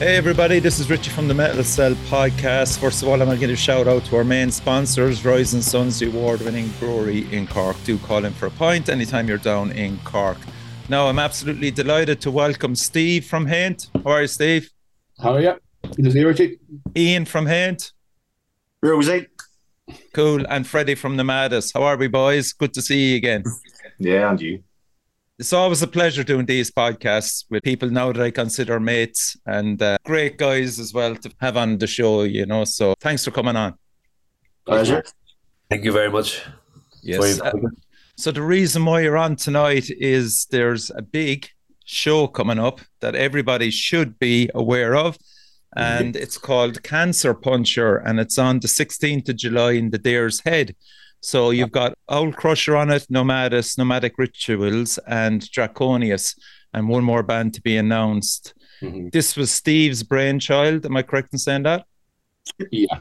Hey everybody, this is Richie from the Metal Cell podcast. First of all, I'm going to give a shout out to our main sponsors, Rising Sons, the award-winning brewery in Cork. Do call in for a pint anytime you're down in Cork. Now, I'm absolutely delighted to welcome Steve from Haint. How are you, Steve? How are you? Good to see you, Richie. Ian from Haint. Rosie. Cool. And Fredy from Nomadus. How are we, boys? Good to see you again. Yeah, and you. It's always a pleasure doing these podcasts with people now that I consider mates and uh, great guys as well to have on the show, you know. So thanks for coming on. Pleasure. Thank you very much. Yes. Uh, so the reason why you're on tonight is there's a big show coming up that everybody should be aware of. And it's called Cancer Puncher, and it's on the 16th of July in the Deer's Head. So you've got Owlcrusher on it, Nomadus, Nomadic Rituals, and Drakonis, and one more band to be announced. Mm-hmm. This was Steve's brainchild. Am I correct in saying that? Yeah.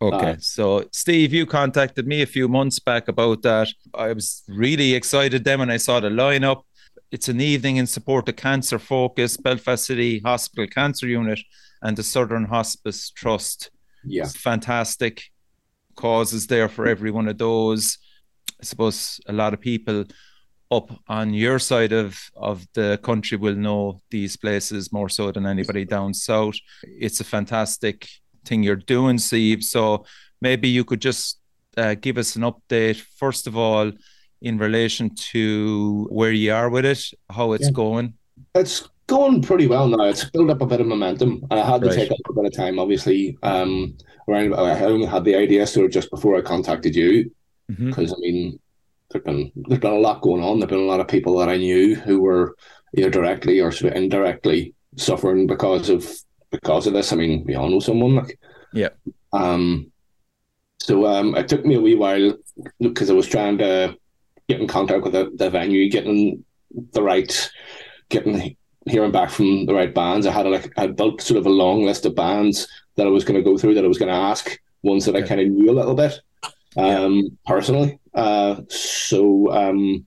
Okay. Uh, so, Steve, you contacted me a few months back about that. I was really excited then when I saw the lineup. It's an evening in support of Cancer Focus, Belfast City Hospital Cancer Unit, and the Southern Hospice Trust. Yeah. It's fantastic causes there for every one of those. I suppose a lot of people up on your side of of the country will know these places more so than anybody down south. It's a fantastic thing you're doing, Steve. So maybe you could just uh, give us an update first of all in relation to where you are with it, how it's yeah. going. It's going pretty well now. It's built up a bit of momentum. And I had to right. take a bit of time, obviously. Um, around, I only had the idea sort of just before I contacted you, because mm-hmm. I mean, there's been there's been a lot going on. There've been a lot of people that I knew who were either directly or sort of indirectly suffering because of because of this. I mean, we all know someone like yeah. Um. So um, it took me a wee while because I was trying to get in contact with the, the venue, getting the right, getting hearing back from the right bands. I had a, like I built sort of a long list of bands that I was going to go through that I was going to ask ones that I kind of knew a little bit um, yeah. personally. Uh, so um,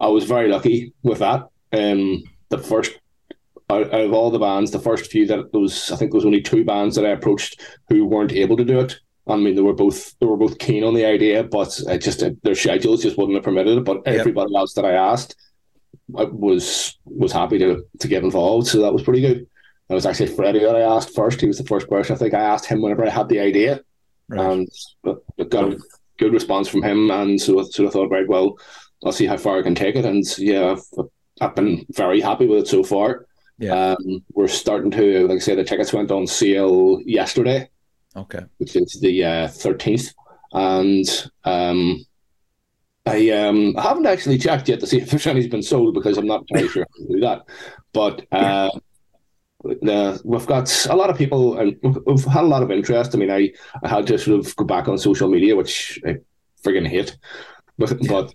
I was very lucky with that. Um, the first out, out, of all the bands, the first few that was I think there was only two bands that I approached who weren't able to do it. I mean, they were both they were both keen on the idea, but it just their schedules just wouldn't have permitted it. But everybody else that I asked was was happy to to get involved. So that was pretty good. It was actually Fredy that I asked first. He was the first person. I think I asked him whenever I had the idea, right. and but, but got a good response from him. And so sort of thought, right, well, I'll see how far I can take it. And yeah, I've, I've been very happy with it so far. Yeah, um, we're starting to like I say the tickets went on sale yesterday. Okay, which is the uh, thirteenth, uh, and um, I um I haven't actually checked yet to see if there's any's been sold because I'm not entirely sure how to do that. But uh, the, we've got a lot of people and we've had a lot of interest. I mean, I, I had to sort of go back on social media, which I friggin' hate. But, but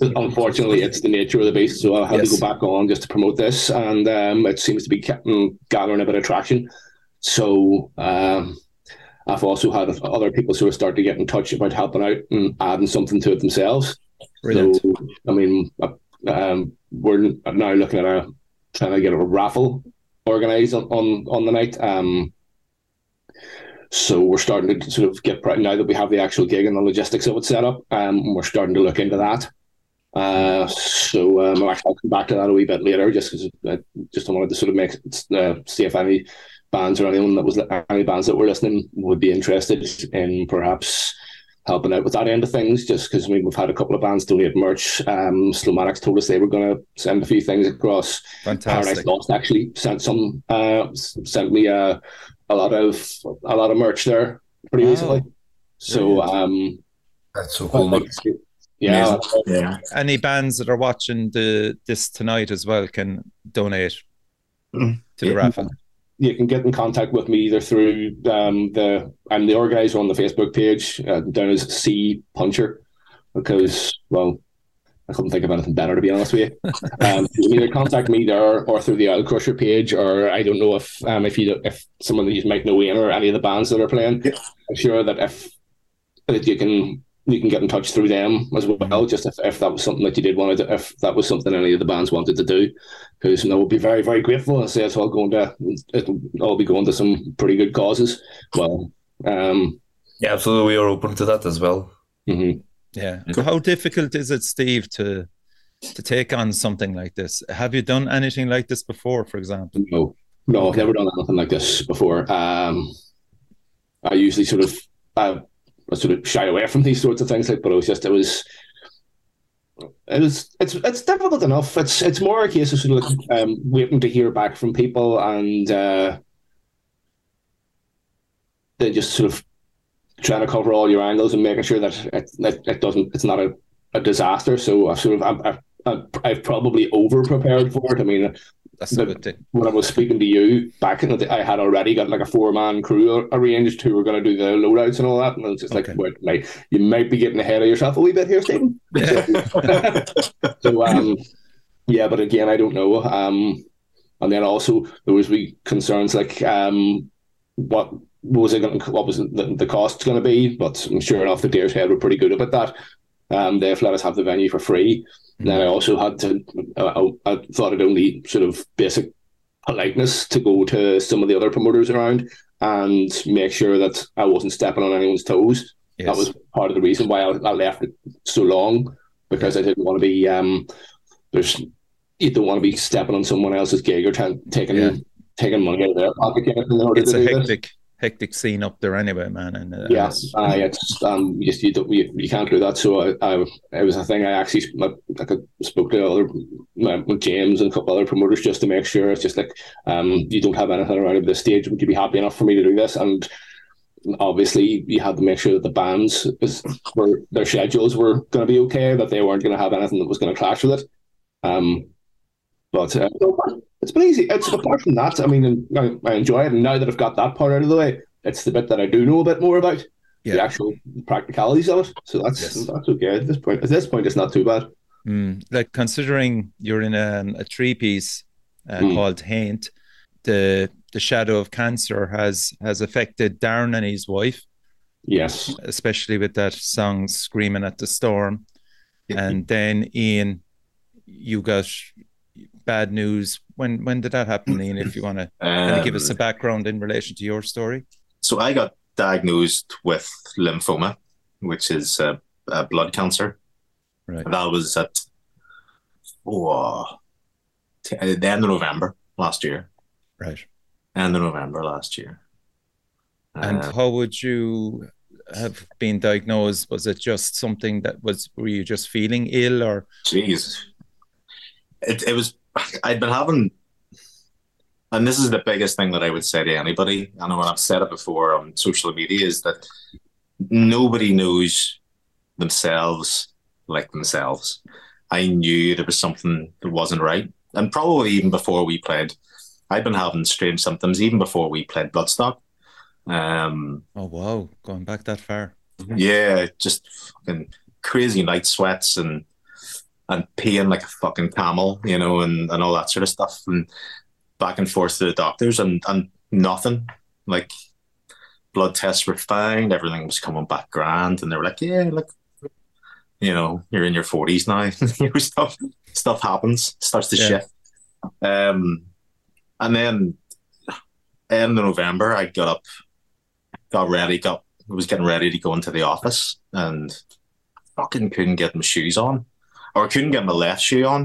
unfortunately, it's the nature of the beast. So I had yes. to go back on just to promote this, and um, it seems to be getting, gathering a bit of traction. So um, I've also had other people sort of start to get in touch about helping out and adding something to it themselves. Brilliant. So, I mean, uh, um, we're now looking at a trying to get a raffle organized on, on, on the night. Um, so we're starting to sort of get now that we have the actual gig and the logistics of it set up. Um, we're starting to look into that. Uh, so um, actually I'll come back to that a wee bit later, just because I just wanted to sort of make uh, see if any bands or anyone that was any bands that were listening would be interested in perhaps helping out with that end of things. Just because I mean we've had a couple of bands donate merch. Um, Slowmatics told us they were going to send a few things across. Fantastic. Paradise Lost actually sent some uh, sent me uh, a lot of a lot of merch there pretty wow. recently. So um, that's so cool. yeah, yeah. Any bands that are watching the this tonight as well can donate mm. to the yeah. raffle you can get in contact with me either through um, the I'm the organizer on the Facebook page uh, down as C Puncher because well I couldn't think of anything better to be honest with you. Um, you can either contact me there or through the Owlcrusher page, or I don't know if um, if you if someone that you might know Ian or any of the bands that are playing. I'm sure that if that you can you can get in touch through them as well. Just if, if that was something that you did want to, if that was something any of the bands wanted to do, because you know, we'll be very very grateful and say it's all going to it'll all be going to some pretty good causes. Well, um, yeah, absolutely, we are open to that as well. Mm-hmm. Yeah. How difficult is it, Steve, to to take on something like this? Have you done anything like this before, for example? No, no, I've never done anything like this before. Um, I usually sort of uh, I sort of shy away from these sorts of things, like, but it was just it was. It was it's it's difficult enough. It's it's more a case of sort of um, waiting to hear back from people and uh, then just sort of trying to cover all your angles and making sure that it, it, it doesn't it's not a, a disaster. So I've sort of I've, I've, I've probably over prepared for it. I mean, That's a good thing. when I was speaking to you back in the day, I had already got like a four man crew arranged who were going to do the loadouts and all that. And I was just Okay. like, wait, mate, you might be getting ahead of yourself a wee bit here, Stephen. so, um, yeah, but again, I don't know. Um, and then also there was wee concerns like, um, what was it going? to What was the, the cost going to be? But sure enough, the Deer's Head were pretty good about that. Um, they've let us have the venue for free. Then I also had to. I, I thought it only sort of basic politeness to go to some of the other promoters around and make sure that I wasn't stepping on anyone's toes. Yes. That was part of the reason why I, I left it so long because I didn't want to be. Um, there's you don't want to be stepping on someone else's gig or trying, taking Yeah. taking money out of their pocket kind of thing in order it's a do this. Hectic scene up there anyway, man. And uh, Yeah, uh, it's um, you just you, you, you can't do that. So I, I, it was a thing. I actually I, spoke to other James and a couple other promoters just to make sure. It's just like um, you don't have anything around at this stage. Would you be happy enough for me to do this? And obviously, you had to make sure that the bands were their schedules were going to be okay. That they weren't going to have anything that was going to clash with it. Um, but uh, it's been easy. It's apart from that. I mean, I, I enjoy it, and now that I've got that part out of the way, it's the bit that I do know a bit more about the actual practicalities of it. So that's Yes. that's okay at this point. At this point, it's not too bad. Mm, like considering you're in a, a three piece uh, Mm. called Haint, the the shadow of cancer has has affected Darren and his wife, Yes. especially with that song "Screaming at the Storm," and then Ian, you got bad news. When when did that happen, Ian? If you want to of give us a Um, background in relation to your story. So I got diagnosed with lymphoma, which is a, uh, blood cancer. Right. That was at oh, t- the end of November last year. Right. End of November last year. And Uh, how would you have been diagnosed? Was it just something that was, were you just feeling ill or? Jeez. It, it was, I'd been having, and this is the biggest thing that I would say to anybody. I know when I've said it before on social media is that nobody knows themselves like themselves. I knew there was something that wasn't right. And probably even before we played, I'd been having strange symptoms even before we played Bloodstock. Um, Oh, wow. Going back that far. yeah, just fucking crazy night sweats and and peeing like a fucking camel, you know, and, and all that sort of stuff, and back and forth to the doctors, and and nothing. Like blood tests were fine, everything was coming back grand, and they were like, yeah, look, you know, you're in your forties now, stuff stuff happens, starts to Yeah. shift. Um, and then end of November, I got up, got ready, got was getting ready to go into the office and fucking couldn't get my shoes on or I couldn't get my left shoe on.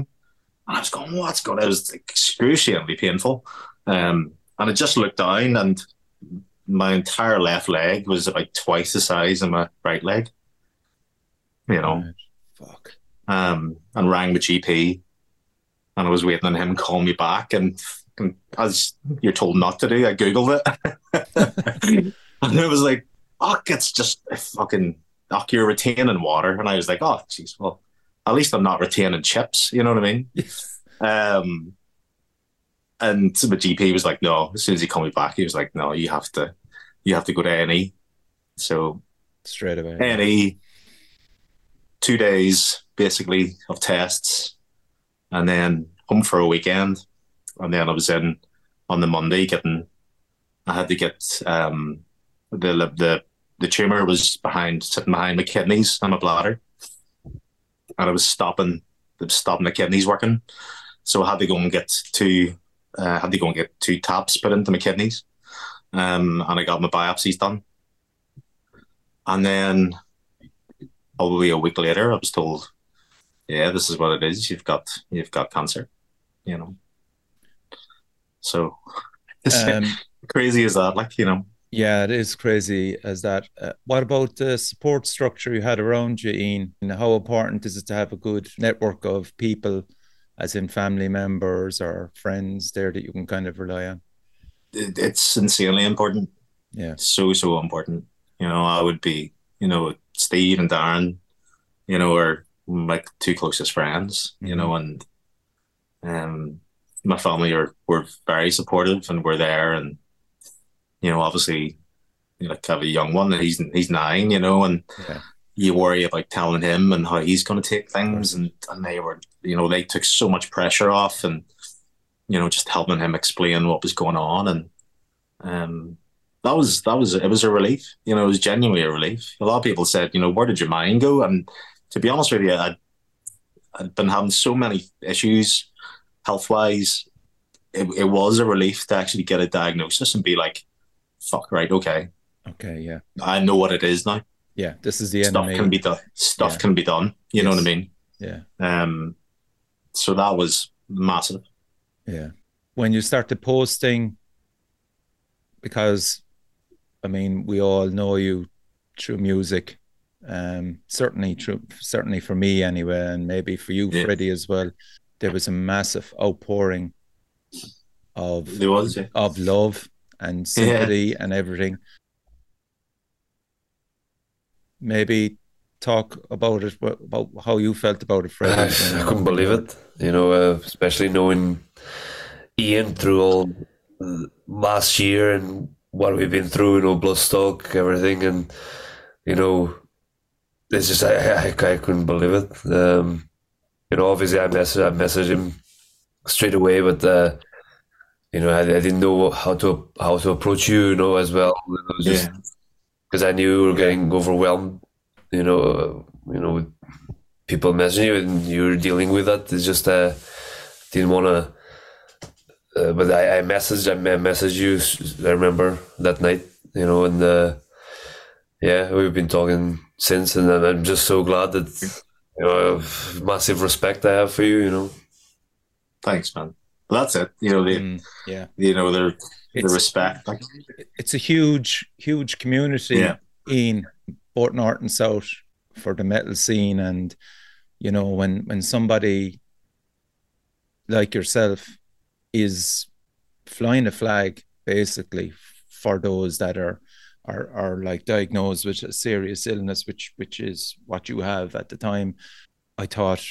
And I was going, what's going on? It was excruciatingly painful. Um, and I just looked down and my entire left leg was about twice the size of my right leg. You know. Fuck. um, and rang the GP, and I was waiting on him to call me back. And, and as you're told not to do, I googled it, and it was like, "Fuck, it's just a fucking, fuck, you're retaining water." And I was like, "Oh, jeez, well, at least I'm not retaining chips." You know what I mean? Um, and the GP was like, "No." As soon as he called me back, he was like, "No, you have to, you have to go to A&E." So Straight away. any two days basically of tests and then home for a weekend and then I was in on the Monday getting I had to get um the the the tumor was behind sitting behind my kidneys and my bladder, and it was stopping stopping the kidneys working. So I had to go and get two uh, had to go and get two taps put into my kidneys, um, and I got my biopsies done. And then probably a week later, I was told, "Yeah, this is what it is. You've got you've got cancer." You know. So, um, crazy as that, like you know. Yeah, it is crazy as that. Uh, what about the support structure you had around you, Ian? And how important is it to have a good network of people, as in family members or friends, there that you can kind of rely on? It's insanely important. Yeah, so so important. You know, I would be, you know, Steve and Darren, you know, are my two closest friends. You mm-hmm. know, and um, my family are were very supportive and were there and you know, obviously, you know, like have a young one and he's he's nine, you know, and yeah. you worry about telling him and how he's going to take things, and and they were, you know, they took so much pressure off, and you know, just helping him explain what was going on, and um, that was that was it was a relief, you know, it was genuinely a relief. A lot of people said, you know, where did your mind go? And to be honest with you, I'd, I'd been having so many issues health wise. It, it was a relief to actually get a diagnosis and be like, fuck, right, okay. Okay, yeah. I know what it is now. Yeah, this is the stuff enemy. can be done. Stuff yeah. can be done. You yes. know what I mean? Yeah. Um. So that was massive. Yeah. When you start started posting, because, I mean, we all know you through music. Um, certainly true. Certainly for me anyway, and maybe for you, yeah. Fredy, as well. There was a massive outpouring of was, yeah. of love and sympathy yeah. and everything. Maybe talk about it, about how you felt about it, Fred. I, couldn't believe it, you know, uh, especially knowing Ian through all last year and what we've been through, you know, Bloodstock, everything, and you know, it's just I I, I couldn't believe it. Um, you know, obviously I messaged I messaged him straight away, but uh, you know, I, I, didn't know how to how to approach you, you know, as well. because I knew we were getting overwhelmed, you know, uh, you know, with people messaging you and you're dealing with that. It's just uh, didn't want to. Uh, but I, I messaged, I messaged you. I remember that night, you know, and uh, yeah, we've been talking since, and I'm just so glad that you know, massive respect I have for you, you know. Thanks, man that's it. You know, the mm, yeah, you know, the the respect. Like, it's a huge, huge community yeah. in Both North and South for the metal scene, and you know, when when somebody like yourself is flying a flag, basically for those that are are are like diagnosed with a serious illness, which which is what you have at the time. I thought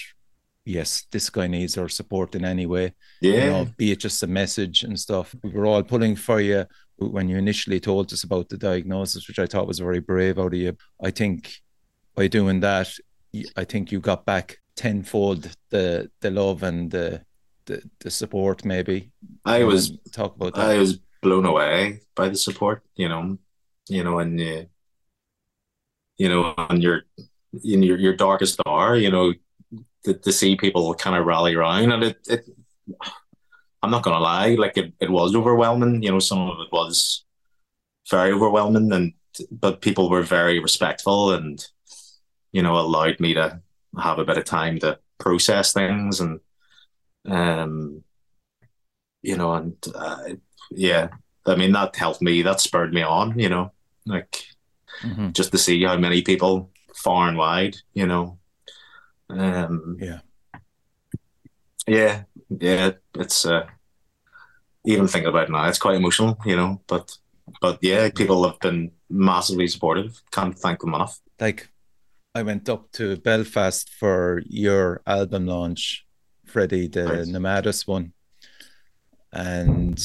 yes, this guy needs our support in any way. Yeah. You know, be it just a message and stuff. We were all pulling for you when you initially told us about the diagnosis, which I thought was very brave out of you. I think by doing that, I think you got back tenfold the the love and the the, the support. Maybe I was talk about that. I was blown away by the support. You know, you know, and uh, you know, on your in your your darkest hour, you know, to, to see people kind of rally around and it, it I'm not gonna lie, like it, it was overwhelming. You know, some of it was very overwhelming and but people were very respectful and you know allowed me to have a bit of time to process things and um you know and uh, yeah i mean that helped me that spurred me on you know like mm-hmm. just to see how many people far and wide you know um, yeah, yeah, yeah. It's uh, even thinking about it now, it's quite emotional, you know. But but yeah, people have been massively supportive. Can't thank them enough. Like, I went up to Belfast for your album launch, Fredy, the right. Nomadus one, and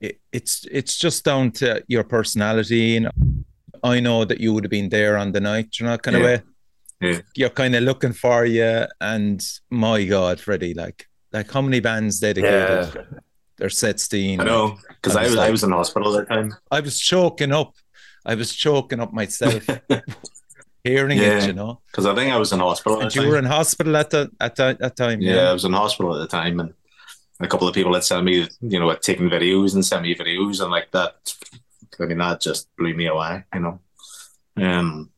it, it's it's just down to your personality. You know, I know that you would have been there on the night, you know, kind yeah. of way yeah. you're kind of looking for you. And my God, Fredy, like, like how many bands dedicated yeah. their sets to I know because I was like, I was in hospital at that time. I was choking up. I was choking up myself hearing Yeah. it. You know, because I think I was in hospital. at and the you were time. in hospital at the at that at time. yeah, I was in hospital at the time, and a couple of people had sent me, you know, had taken videos and sent me videos, and like that. I mean, that just blew me away, you know. Um,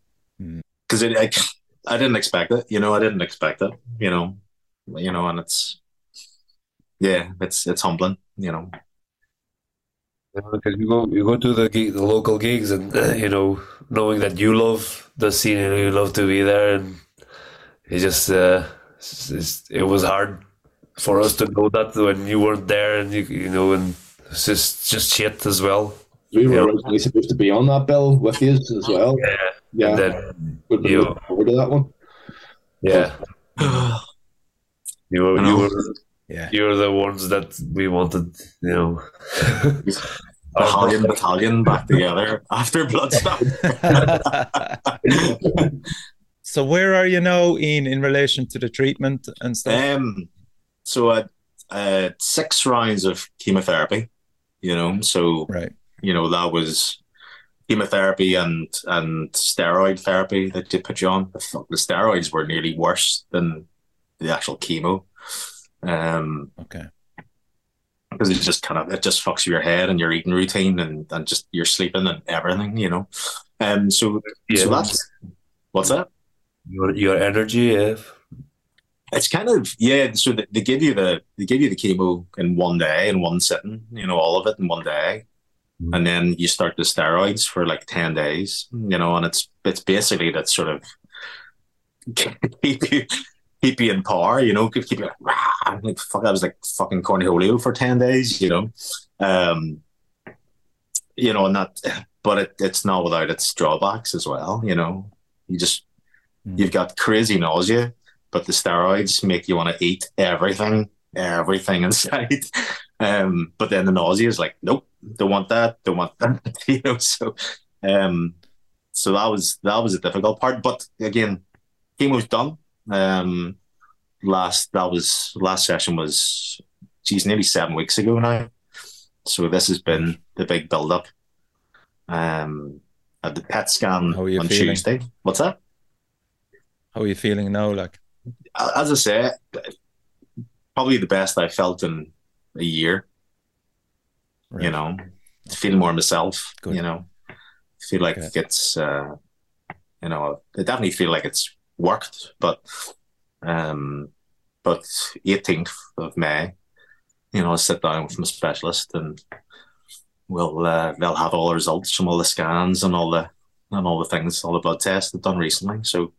because it, I, I didn't expect it, you know, I didn't expect it, you know, you know, and it's, yeah, it's it's humbling, you know. Because you go, you go to the gig, the local gigs, and you know, knowing that you love the scene and you love to be there, and it just, uh, it's, it's- it was hard for us to know that when you weren't there, and you, you know, and it's just, just shit as well. We were Yeah. originally supposed to be on that bill with you as well. Yeah, Yeah, and then, we've been you- looking forward to that one. yeah, you were, you were, yeah. you're the ones that we wanted, you know. Battalion, battalion back together after Bloodstock. so where are you now, Ian, in relation to the treatment and stuff? Um, so I I had six rounds of chemotherapy, you know, so right. you know that was chemotherapy and and steroid therapy that they put you on. The, fuck- the steroids were nearly worse than the actual chemo, um, Okay. because it just kind of it just fucks with your head and your eating routine and and just your sleeping and everything, you know. Um, so Yeah, so that's what's that? your, your energy, yeah. It's kind of yeah. So they, they give you the they give you the chemo in one day in one sitting, you know, all of it in one day, Mm. and then you start the steroids for like ten days, you know, and it's it's basically that sort of keep you keep you in power, you know, keep keep you like, Rah! like fuck. I was like fucking cornholio for ten days, you know, um, you know, and that, but it, it's not without its drawbacks as well, you know. You just Mm. you've got crazy nausea but the steroids make you want to eat everything, everything inside. Um, but then the nausea is like, nope, don't want that, don't want that, you know. So, um, so that was that was a difficult part. But again, chemo's done. Um, last that was last session was, geez, nearly seven weeks ago now. So this has been the big build up. Um, at the PET scan How are you on feeling? Tuesday. What's that? How are you feeling now? Like, as I say, probably the best I felt in a year. Right. You know, feel more myself. Good. You know, feel like Okay. it's, uh, you know, I definitely feel like it's worked. But, um, but 18th of May, you know, I'll sit down with my specialist and we'll uh, they'll have all the results from all the scans and all the and all the things, all the blood tests they've done recently. So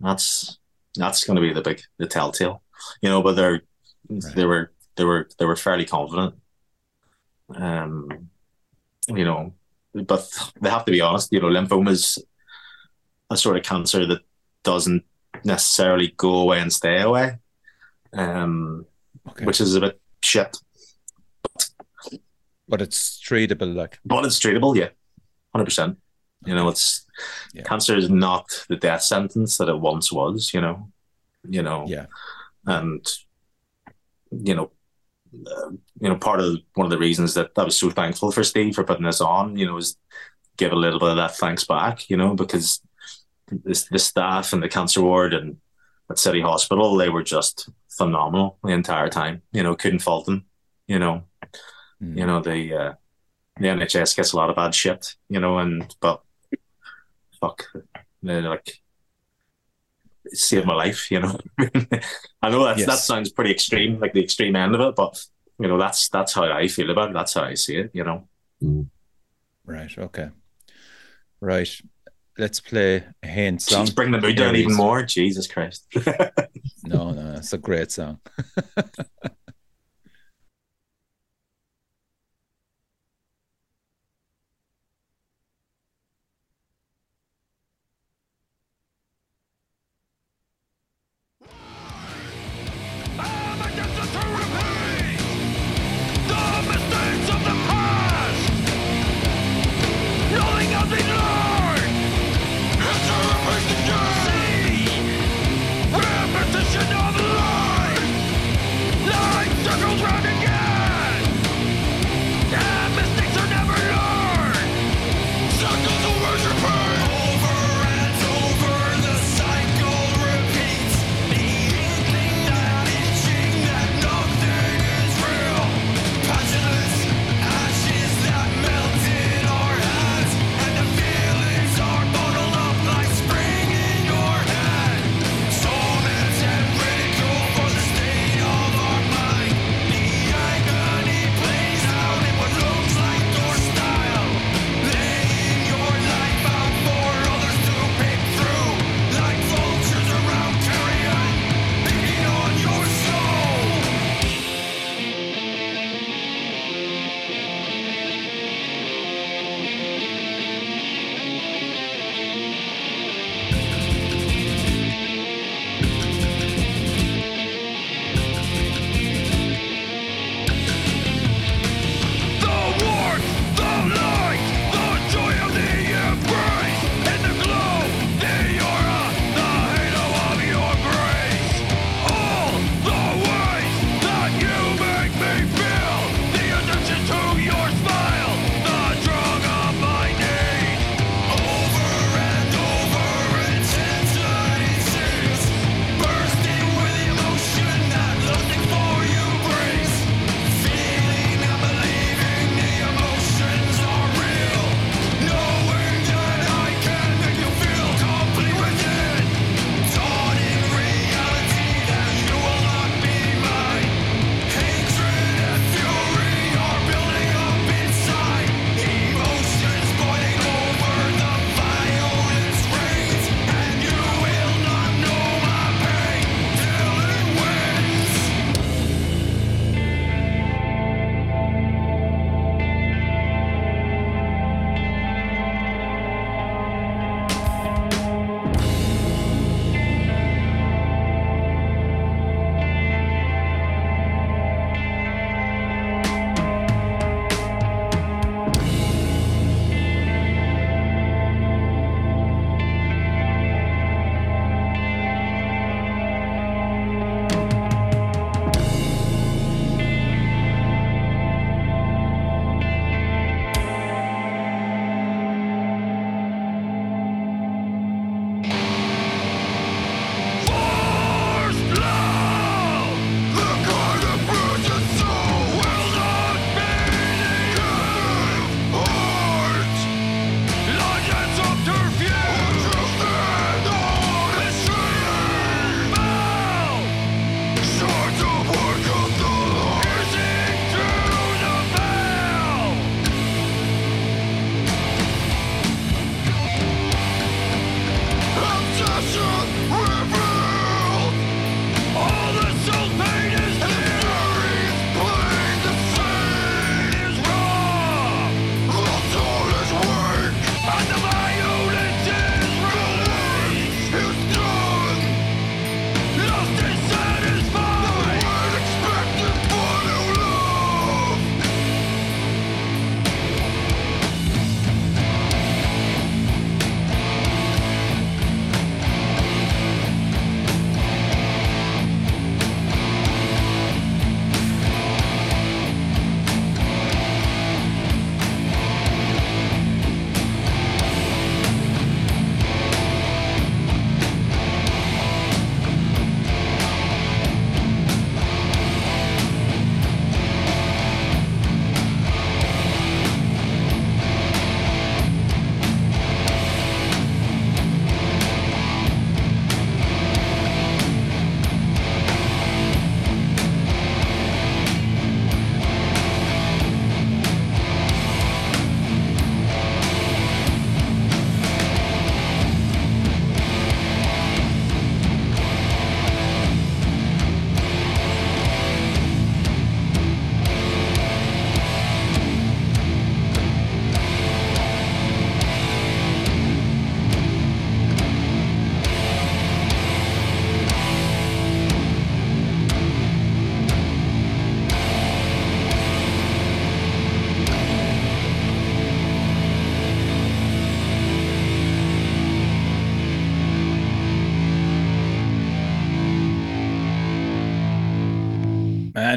that's that's going to be the big the telltale, you know. But they're they were they were they were fairly confident, um, you know. But they have to be honest, you know. Lymphoma is a sort of cancer that doesn't necessarily go away and stay away, um, Okay. which is a bit shit. but it's treatable. Like, But it's treatable, yeah, hundred percent. You know, it's Yeah. cancer is not the death sentence that it once was. You know, you know, yeah. and you know, you know, part of one of the reasons that I was so thankful for Steve for putting this on, you know, is give a little bit of that thanks back. You know, because this the staff and the cancer ward and at City Hospital, they were just phenomenal the entire time. You know, couldn't fault them. You know, Mm. you know the uh, the NHS gets a lot of bad shit, you know, and but fuck, like saved my life, you know. I know that that sounds pretty extreme, like the extreme end of it, but you know that's that's how I feel about it. That's how I see it, you know. Mm. Right. Okay. Right. Let's play a Haint song. Jeez, bring the mood down even more. Jesus Christ. No, no, it's a great song.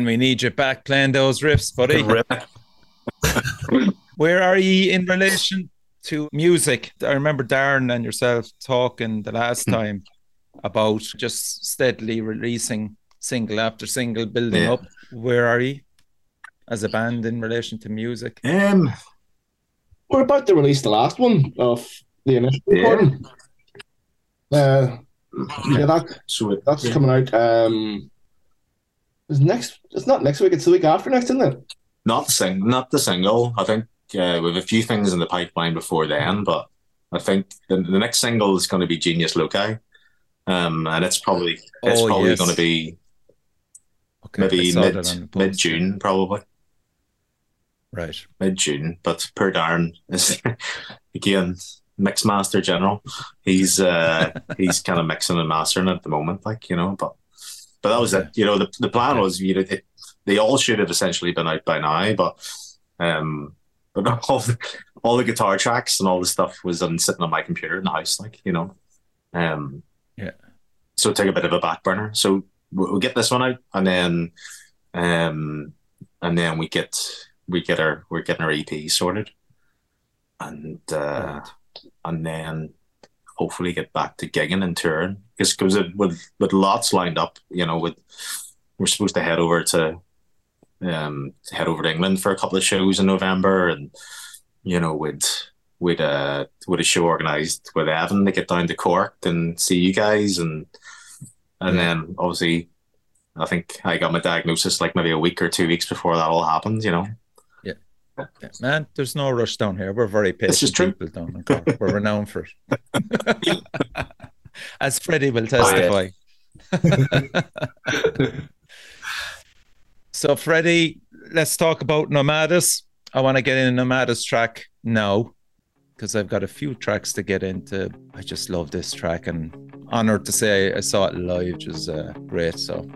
Man, we need you back playing those riffs, buddy. Rip. Where are you in relation to music? I remember Darren and yourself talking the last time about just steadily releasing single after single, building Yeah. up. Where are you as a band in relation to music? Um, We're about to release the last one of the initial Yeah. recording. Uh, yeah, that that's coming out. Um, it's next. It's not next week. It's the week after next, isn't it? not the sing, not the single. I think uh, we have a few things in the pipeline before then, but I think the, the next single is going to be Genius Loci, um, and it's probably it's Oh, probably yes. going to be Okay, maybe mid that on the post. mid June, probably Right. mid June. But per Darren is again mix master general. He's uh, he's kind of mixing and mastering at the moment, like you know. But but that was it. You know, the the plan was you know it, they all should have essentially been out by now, but um, but all the, all the guitar tracks and all the stuff was um, sitting on my computer in the house, like you know. Um, Yeah. So take a bit of a back burner. So we'll get this one out, and then um, and then we get we get our we're getting our EP sorted, and uh, and then hopefully get back to gigging and touring because because with with lots lined up, you know, with we're supposed to head over to um head over to England for a couple of shows in November, and you know, with with a with a show organised with Evan to get down to Cork and see you guys, and and Yeah. then obviously. I think I got my diagnosis like maybe a week or two weeks before that all happened, you know. Man, there's no rush down here. We're very patient This is true. people down. We're renowned for it. As Fredy will Oh, testify. so, Fredy, let's talk about Nomadus. I want to get in a Nomadus track now because I've got a few tracks to get into. I just love this track and honored to say I saw it live, which is uh, great. So,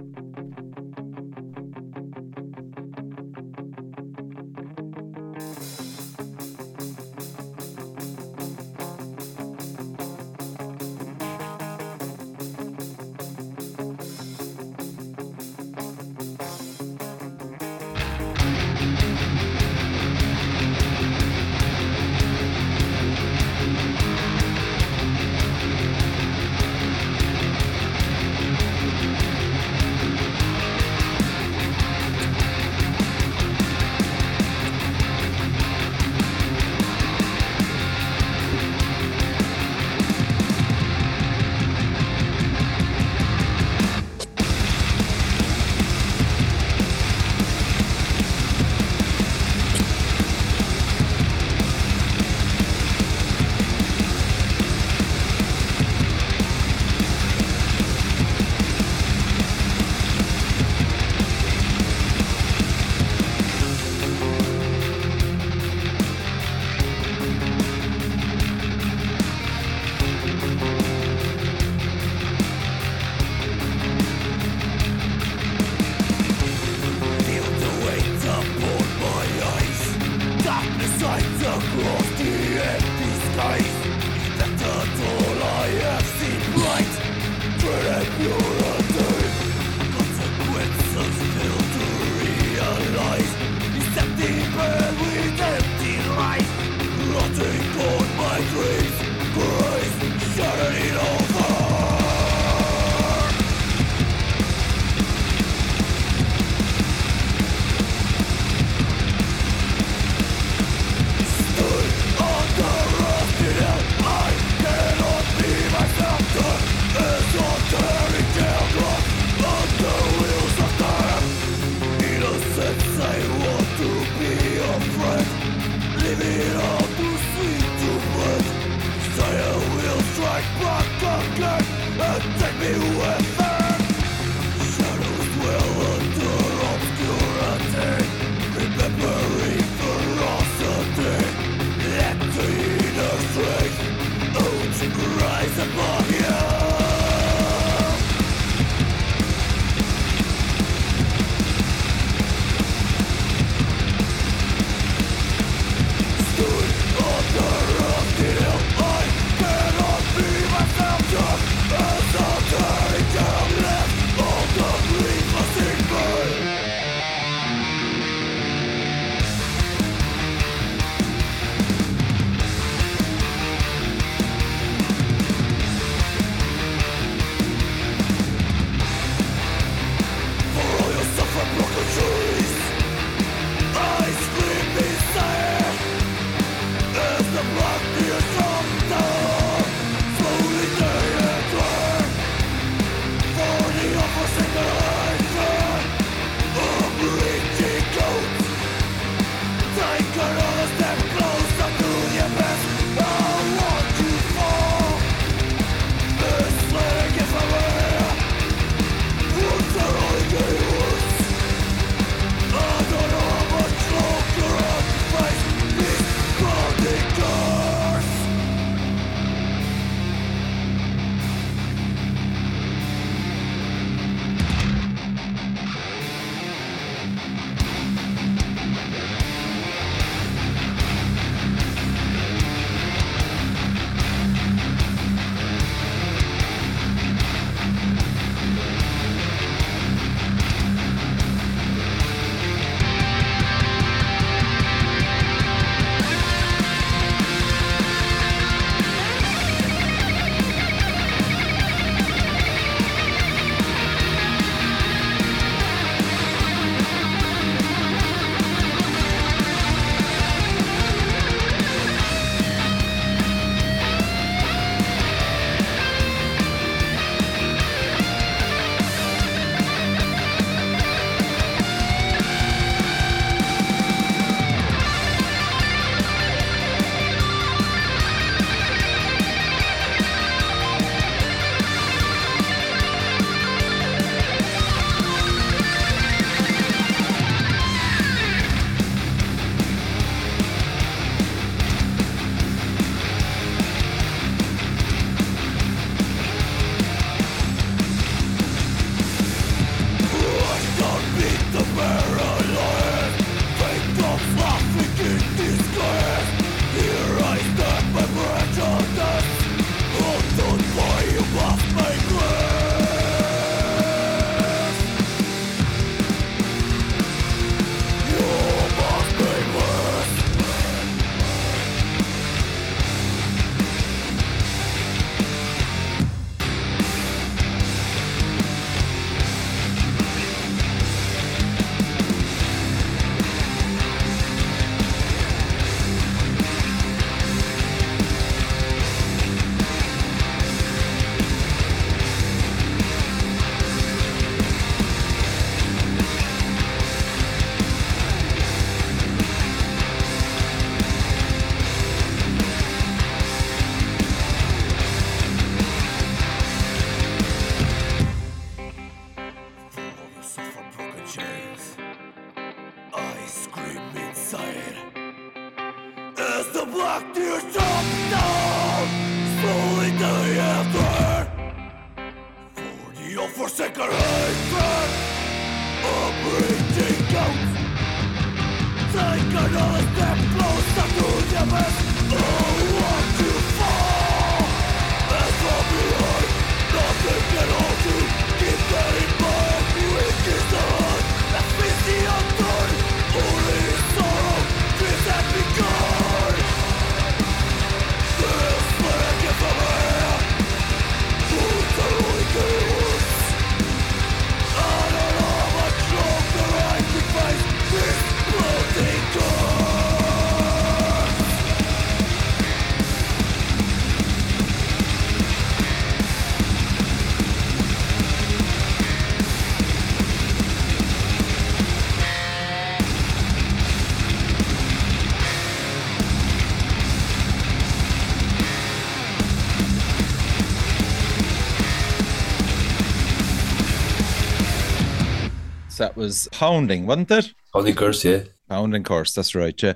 that was pounding, wasn't it? Only curse, yeah. Pounding course, that's right. Yeah.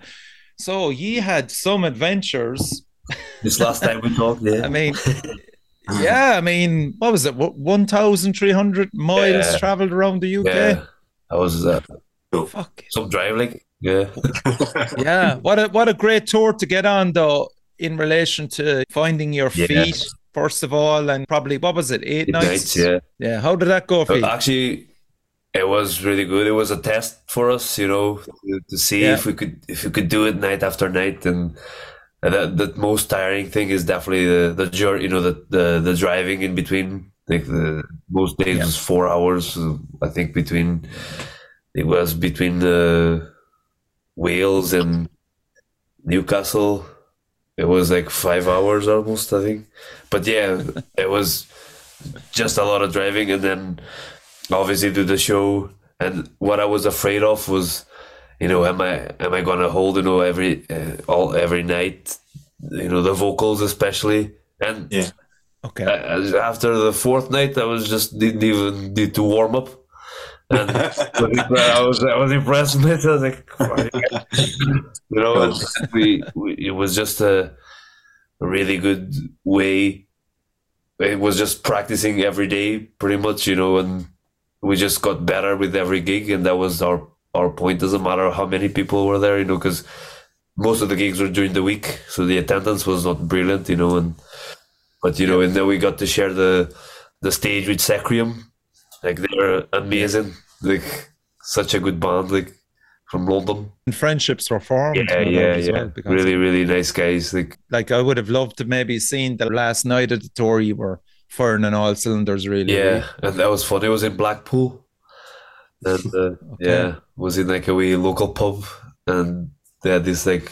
So ye had some adventures. This last time we talked, yeah. I mean, yeah, I mean, what was it? What, One thousand three hundred miles Yeah. traveled around the UK. yeah. That was uh, Fuck. some driving. Yeah. Yeah. What a what a great tour to get on though. In relation to finding your Yeah. feet, first of all, and probably what was it, eight, Eight nights? nights, yeah. Yeah. How did that go for But you? actually, it was really good. It was a test for us, you know, to, see Yeah. if we could if we could do it night after night. And the the most tiring thing is definitely the the journey, you know, the the the driving in between. Like the most days Yeah. was four hours. uh, I think between it was between the Wales and Newcastle. It was like five hours almost, I think. But yeah, it was just a lot of driving, and then obviously do the show. And what I was afraid of was, you know, am I am I gonna hold you know every uh, all every night, you know, the vocals especially. And Yeah. Okay. after the fourth night, I was just didn't even need to warm up. And I was I was impressed with it. I was like, you know, we, we it was just a, a really good way. It was just practicing every day, pretty much, you know, and we just got better with every gig, and that was our our point. Doesn't matter how many people were there, you know, because most of the gigs were during the week, so the attendance was not brilliant, you know, and but you know, and then we got to share the the stage with Sacrium. Like they're amazing, like such a good band, like from London. And friendships were formed. Yeah, yeah, yeah. well, really, really nice guys. Like like I would have loved to maybe seen the last night of the tour you were firing on all cylinders really. yeah, and that was fun. It was in Blackpool, and uh, yeah, was in like a wee local pub, and they had this like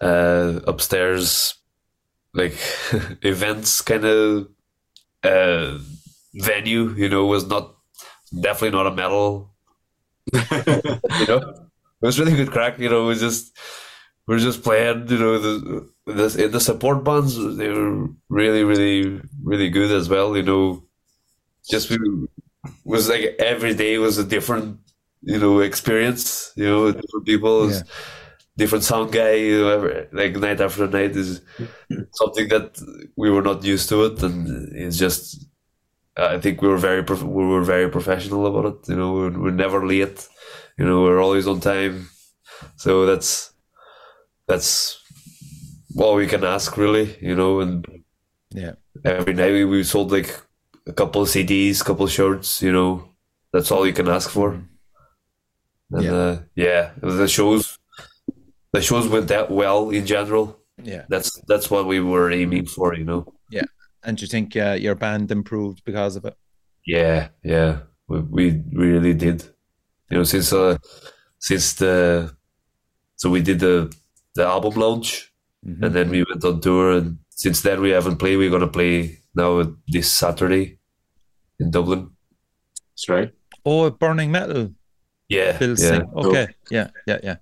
uh upstairs like events kind of uh venue. You know, was not definitely not a metal you know, it was really good crack. You know, it was just we are just playing. You know, the the the support bands they were really, really, really good as well. You know, just we was like every day was a different you know experience. You know, different people, Yeah. different sound guy. You know, every, like night after night is something that we were not used to it, and it's just. I think we were very prof- we were very professional about it. You know, we're, we're never late. You know, we're always on time. So that's that's all we can ask, really. You know, and Yeah. every night we, we sold like a couple of CDs, couple of shirts. You know, that's all you can ask for. And Yeah. uh, yeah, the shows the shows went that well in general. Yeah. That's that's what we were aiming for. You know. Yeah, and you think uh, your band improved because of it? Yeah, yeah, we, we really did. You know, since uh, since the so we did the the album launch, Mhm. and then we went on tour, and since then we haven't played. We're gonna play now this Saturday in Dublin. That's right. Oh, Burning Metal. Yeah, Bill yeah, Singh. Okay. Yeah, yeah, yeah.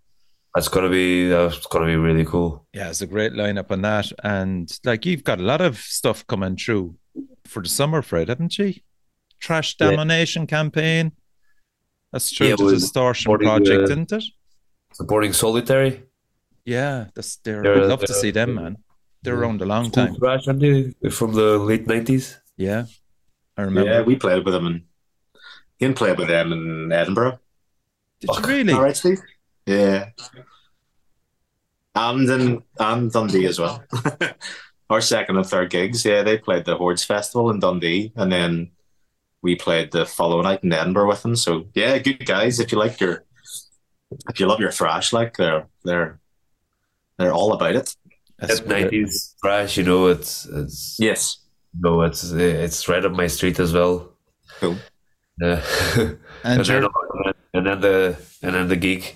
that's gonna be that's gonna be really cool. Yeah, it's a great lineup on that. And like you've got a lot of stuff coming through for the summer, Fred, haven't you? Thrash Yeah. Domination campaign. That's through Yeah, the Distortion Project, uh, isn't it? Supporting Solitary. Yeah, that's they're, They're, I'd love to uh, see them, man. They're around a long time. Thrash, aren't they? From the late nineties. Yeah, I remember. Yeah, we played with them and in. Played with them in Edinburgh. Did you really? All right, Steve. Yeah. And in and Dundee as well. Our second and third gigs, yeah, they played the Hordes Festival in Dundee, and then we played the following night in Edinburgh with them. So yeah, good guys. If you like your, if you love your thrash, like they're they're they're all about it. That's. Nineties thrash, you know, it's it's Yes. no, it's it's right up my street as well. Cool. Yeah. And and, then, and then the and then the gig.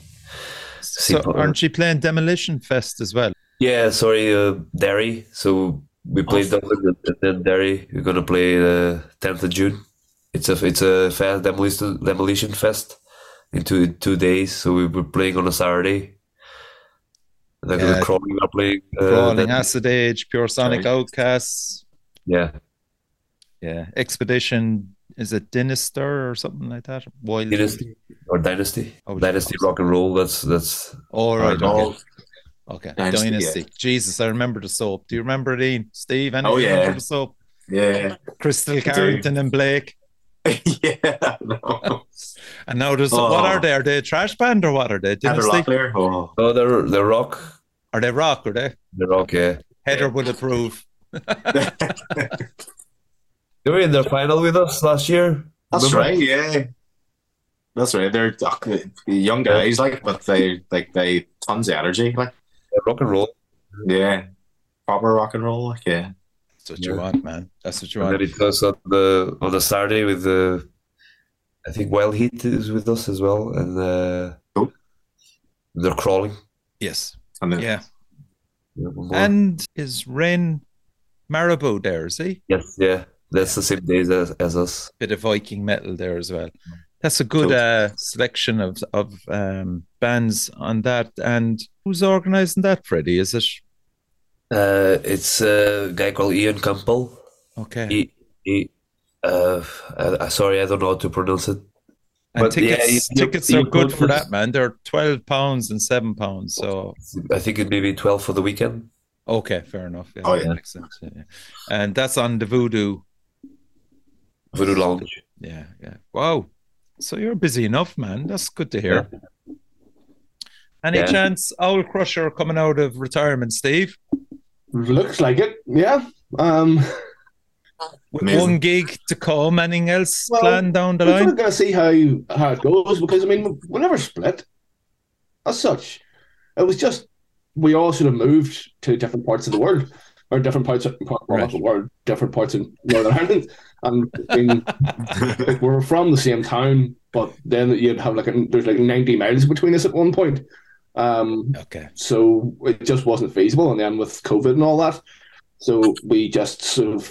So aren't you playing Demolition Fest as well? Yeah, sorry, uh, Derry. So we played Dublin and then Derry. We're gonna play the tenth of June. It's a it's a fest, demolition demolition fest in two two days. So we were playing on a Saturday. And then Yeah. the crawling are playing. Uh, Crawling, then- Acid Age, Pure Sonic Sorry. Outcasts. yeah, Yeah, Expedition. Is it Dinister or something like that? Wild. Dynasty or Dynasty. Oh, Dynasty rock and roll. That's that's All right. All- Okay. okay. Dynasty, Dynasty. Jesus, I remember the soap. Do you remember it, Ian? Steve? Any Oh, you yeah. remember the soap? Yeah. Crystal do. Carrington and Blake. yeah. No. And now there's Oh. what are they? Are they a trash band or what are they? Heather Dynasty? Locklear. Oh. oh they're they're rock. Are they rock? Are they? They're rock. Yeah, Heather would approve. they were in their final with us last year. That's Remember? right. Yeah. That's right. They're uh, young guys, like, but they like they tons of energy, like, They're rock and roll. yeah, proper rock and roll, like, yeah. That's what you Yeah. want, man. That's what you And want. then it was on the on the Saturday with the, I think Wild Heat is with us as well, and uh, Cool. they're crawling. Yes. And then, Yeah. Yeah. And is Ren Marabou there? Is he? yes, yeah, that's the same days as, as us. Bit of Viking metal there as well. That's a good uh, selection of of um, bands on that. And who's organising that, Fredy? Is it Uh, it's a guy called Ian Campbell. okay? He, he uh, uh, sorry, I don't know how to pronounce it. and but yeah, tickets, you- you- tickets you are good for that, man. They're twelve pounds and seven pounds. So I think it may be twelve for the weekend. okay, fair enough. Yeah, Oh, yeah. that makes sense. Yeah, yeah. And that's on the Voodoo. Voodoo Lounge. Yeah, yeah. Wow. So you're busy enough, man. That's good to hear. Any Yeah. chance Owlcrusher coming out of retirement, Steve? Looks like it. Yeah. Um, With Amazing. one gig to come, anything else Well, planned down the line? we're line? kind of going to see how, how it goes because, I mean, we never split as such. It was just we all sort of moved to different parts of the world or different parts of well, not Right. the world, different parts of Northern Ireland. And I mean, like, we're from the same town, but then you'd have like a, there's like 90 miles between us at one point. Um, Okay. so it just wasn't feasible. And then with COVID and all that, so we just sort of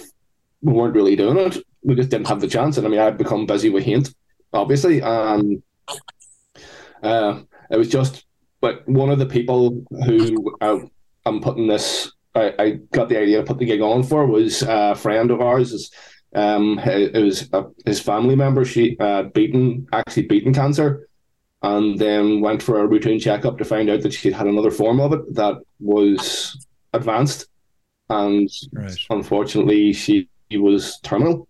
we weren't really doing it. We just didn't have the chance. And I mean, I'd become busy with Haint, obviously, and uh, it was just. But one of the people who I, I'm putting this, I, I got the idea to put the gig on for was a friend of ours. Is um, it was uh, his family member. She uh, beaten actually beaten cancer and then went for a routine checkup to find out that she'd had another form of it that was advanced, and Right. unfortunately, she was terminal.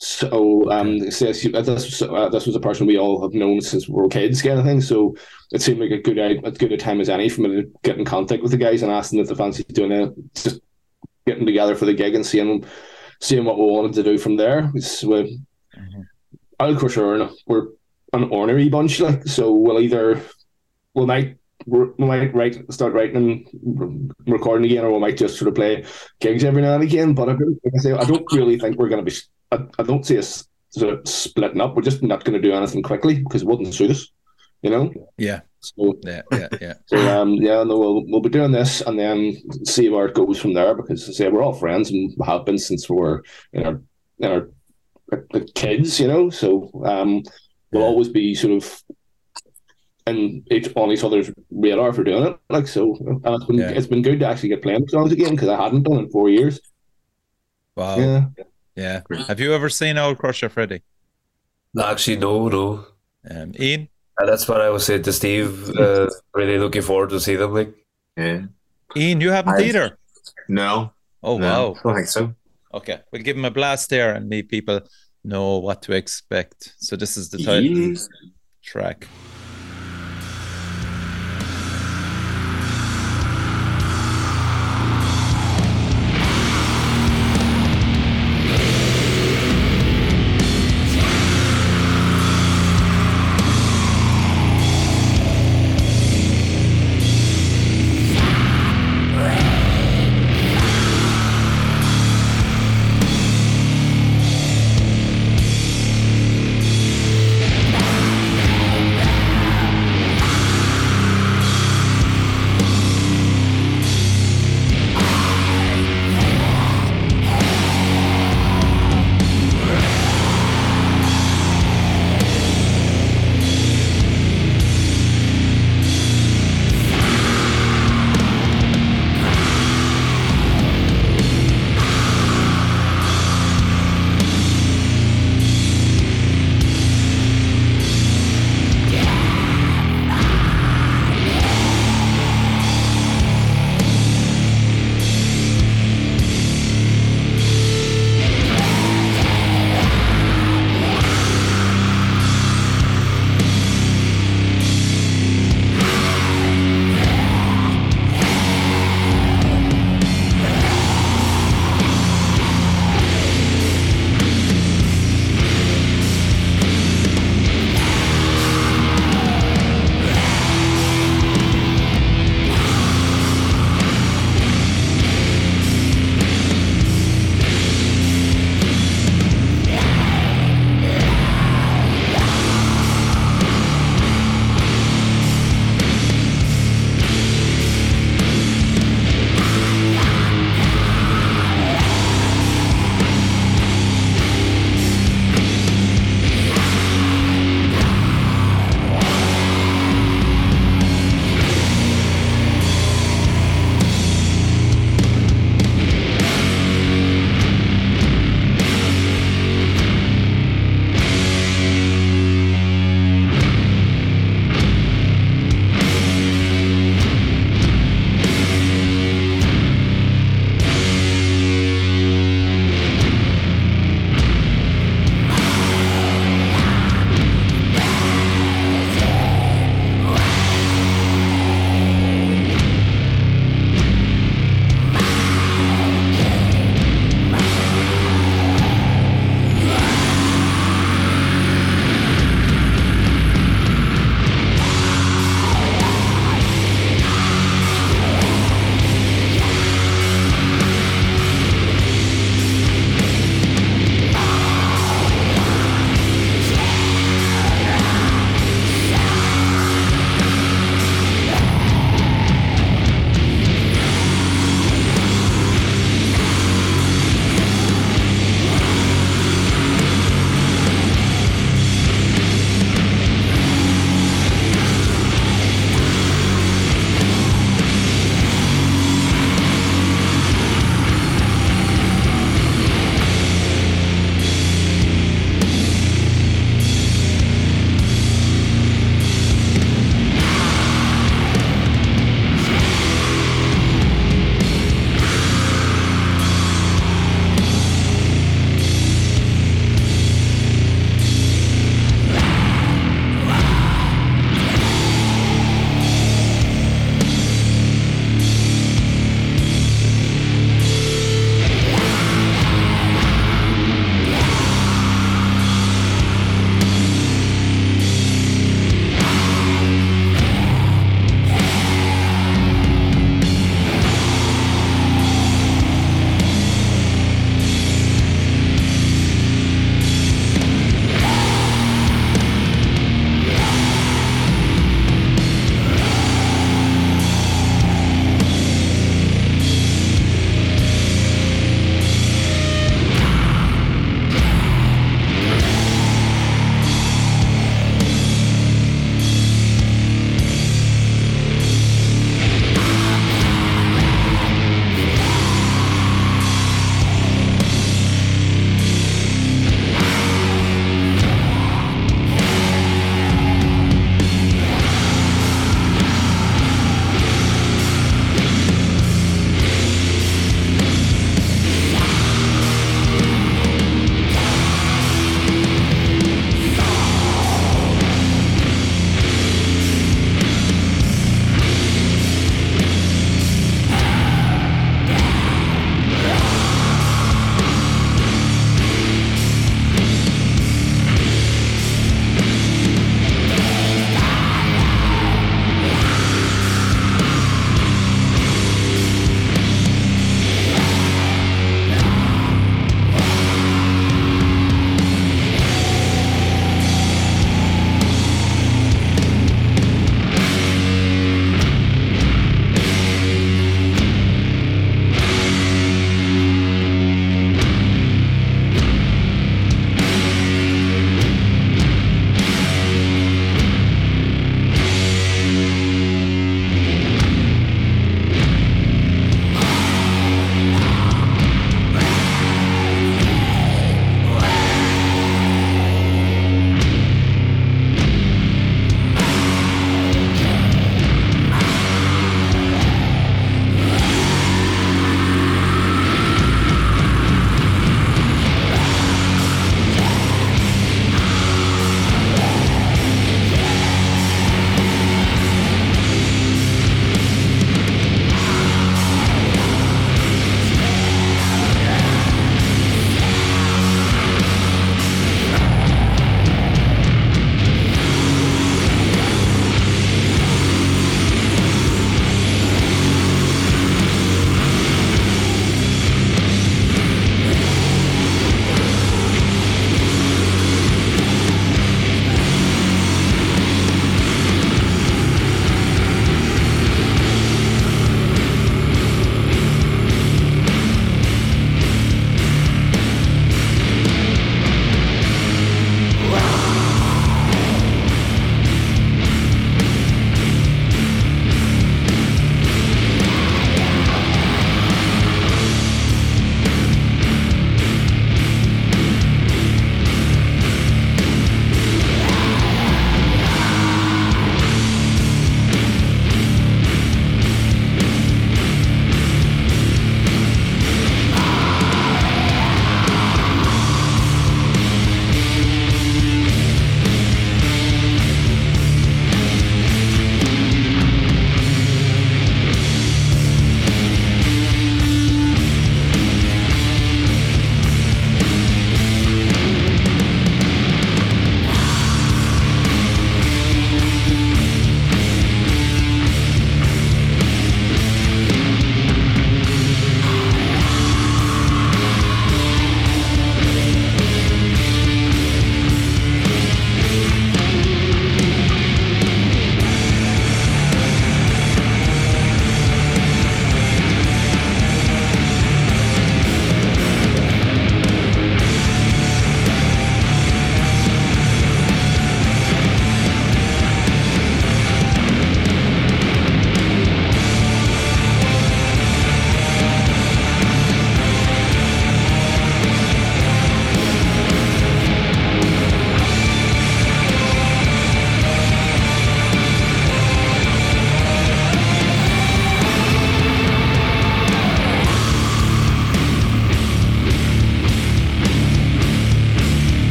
So, um, so uh, this was, uh, this was a person we all have known since we were kids, kind of thing. So it seemed like a good i- as good a time as any for me to get in contact with the guys and ask them if they fancy doing it, just getting together for the gig and seeing seeing what we wanted to do from there. It's, we, Mhm. Owlcrusher are an- we're an ornery bunch, like so. We'll either we might might write start writing and recording again, or we might just sort of play gigs every now and again. But I don't, like I say, I don't really think we're going to be. I, I don't see us sort of splitting up. We're just not going to do anything quickly because it wouldn't suit us, you know. Yeah. So, Yeah. Yeah. Yeah. so um, yeah, no, we'll we'll be doing this and then see where it goes from there. Because I say we're all friends and have been since we were in our in our kids, you know. So um, we'll Yeah. always be sort of and each on each other's radar for doing it. Like so, and it's been Yeah. it's been good to actually get playing songs again because I hadn't done it in four years. Wow. Yeah, Yeah. Have you ever seen Owl Crusher, Fredy? Actually, no, no. Um, Ian? And that's what I was saying to Steve. Uh, really looking forward to see them. Like, Yeah. Ian, you haven't I've- either. No. Oh no, wow. I don't think so. Okay, we'll give him a blast there and let people know what to expect. So this is the title Yeah. track.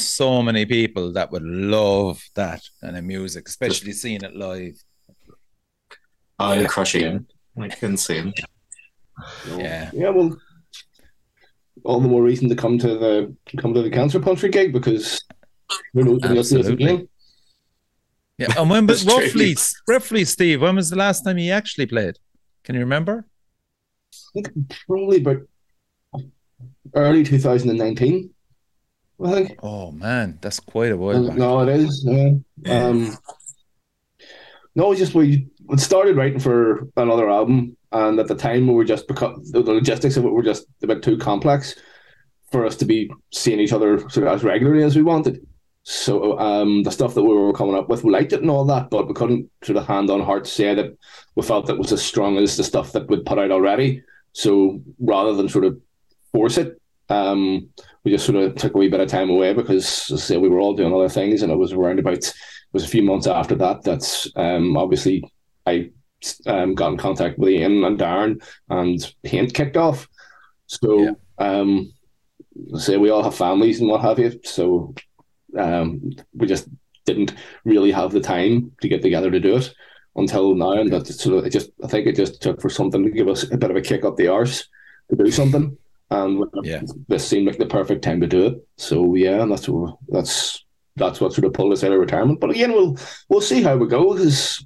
So many people that would love that kind of music, especially seeing it live. Oh, you're crushing him. Like insane. Yeah. Yeah, well, all the more reason to come to the come to the Cancer Puncher gig because who knows when you'll see us Absolutely. again. Yeah. And when, but That's true. roughly, roughly, Steve, when was the last time he actually played? Can you remember? I think probably about early 2019. I think. Oh man, that's quite a while back. No, it is. Yeah. Yeah. Um, no, just we we started writing for another album, and at the time we were just because the logistics of it were just a bit too complex for us to be seeing each other sort of as regularly as we wanted. So um, the stuff that we were coming up with, we liked it and all that, but we couldn't sort of hand on heart say that we felt that was as strong as the stuff that we'd put out already. So rather than sort of force it, um, we just sort of took a wee bit of time away because, as I say, we were all doing other things, and it was around about it was a few months after that that's um, obviously I um, got in contact with Ian and Darren, and Haint kicked off. So, Yeah. um, say we all have families and what have you, so um, we just didn't really have the time to get together to do it until now, and that sort of it just I think it just took for something to give us a bit of a kick up the arse to do something, and Yeah. this seemed like the perfect time to do it. So yeah, and that's what that's that's what sort of pulled us out of retirement. But again, we'll we'll see how we go because.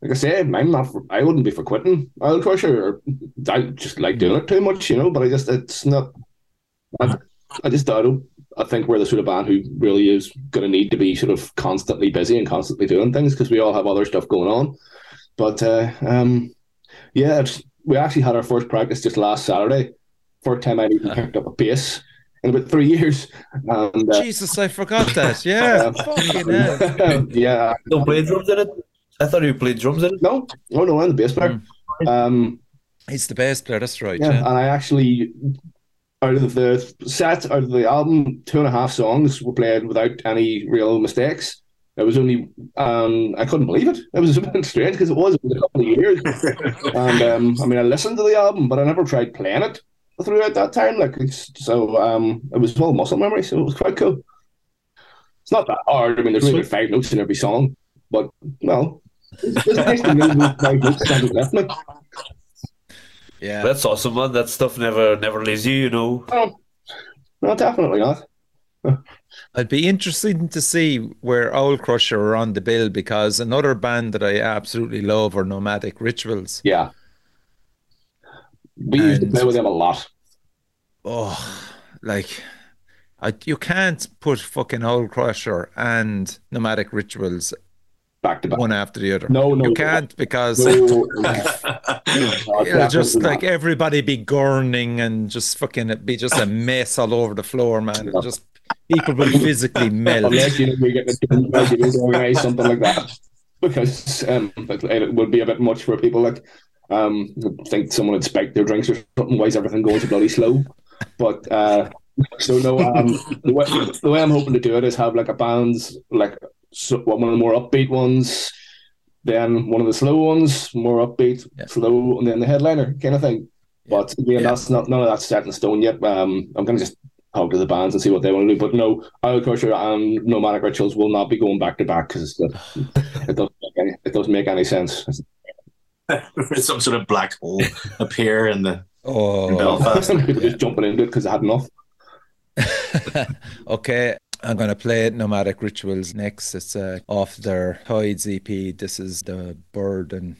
Like I say, I'm not. For, I wouldn't be for quitting Owlcrusher. Or, I just like doing it too much, you know. But I just, it's not. I, I just I don't. I think we're the sort of band who really is going to need to be sort of constantly busy and constantly doing things because we all have other stuff going on. But uh, um, yeah, it's, we actually had our first practice just last Saturday. First time I even picked up a bass in about three years. And, uh, Jesus, I forgot that. Yeah. Fucking yeah, Don't play drums in it. I thought you played drums in it. no, no, no, I'm the bass player. Um, He's the bass player. That's right. yeah, Yeah. and I actually, out of the set, out of the album, two and a half songs were played without any real mistakes. It was only, um, I couldn't believe it. It was a bit strange because it was it was a couple of years. and um, I mean, I listened to the album, but I never tried playing it throughout that time. Like, it's, so um, it was all muscle memory, so it was quite cool. It's not that hard. I mean, there's only about five notes in every song, but well, it's, it's nice to know five notes haven't left me. Yeah. That's awesome, man. That stuff never never leaves you, you know. No, no, definitely not. I'd be interested to see where Owlcrusher are on the bill because another band that I absolutely love are Nomadic Rituals. Yeah. We used to play with them a lot. Oh, like I, you can't put fucking Owlcrusher and Nomadic Rituals Back to back. one after the other. No, no, you no. can't because No, it'll just like not. everybody be gurning and just fucking it be just a mess all over the floor, man. It'll just people will physically melt. unless you know you're getting a team like you need to organize something like that, because um, it, it would be a bit much for people. Like, um, I think someone would spike their drinks or something. Why is everything going so bloody slow? But uh, so no, um, the way, the way I'm hoping to do it is have like a band's like so, one of the more upbeat ones, then one of the slow ones, more upbeat, Yeah. slow, and then the headliner kind of thing. But again, Yeah. that's not none of that's set in stone yet. Um, I'm gonna just talk to the bands and see what they want to do. But no, Owlcrusher and Nomadic Rituals will not be going back to back because it, it doesn't make any, it doesn't make any sense. Some sort of black hole appear in the in Oh, Belfast. People just jumping into it because I had enough. okay. I'm going to play Nomadic Rituals next. It's uh, off their Tides EP. This is The Burden.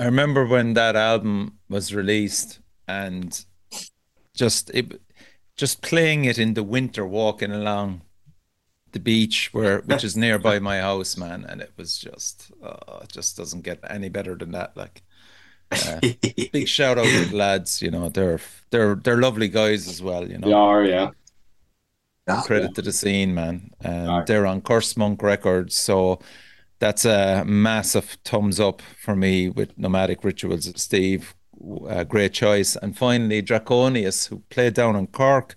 I remember when that album was released and just it just playing it in the winter walking along the beach where which is nearby my house man and it was just oh, it just doesn't get any better than that like uh, big shout out to the lads you know they're they're they're lovely guys as well you know They are, yeah. credit to the scene, man. Um, Aye. they're on Cursed Monk Records, so that's a massive thumbs up for me with Nomadic Rituals. Steve, uh, great choice. And finally, Drakonis, who played down in Cork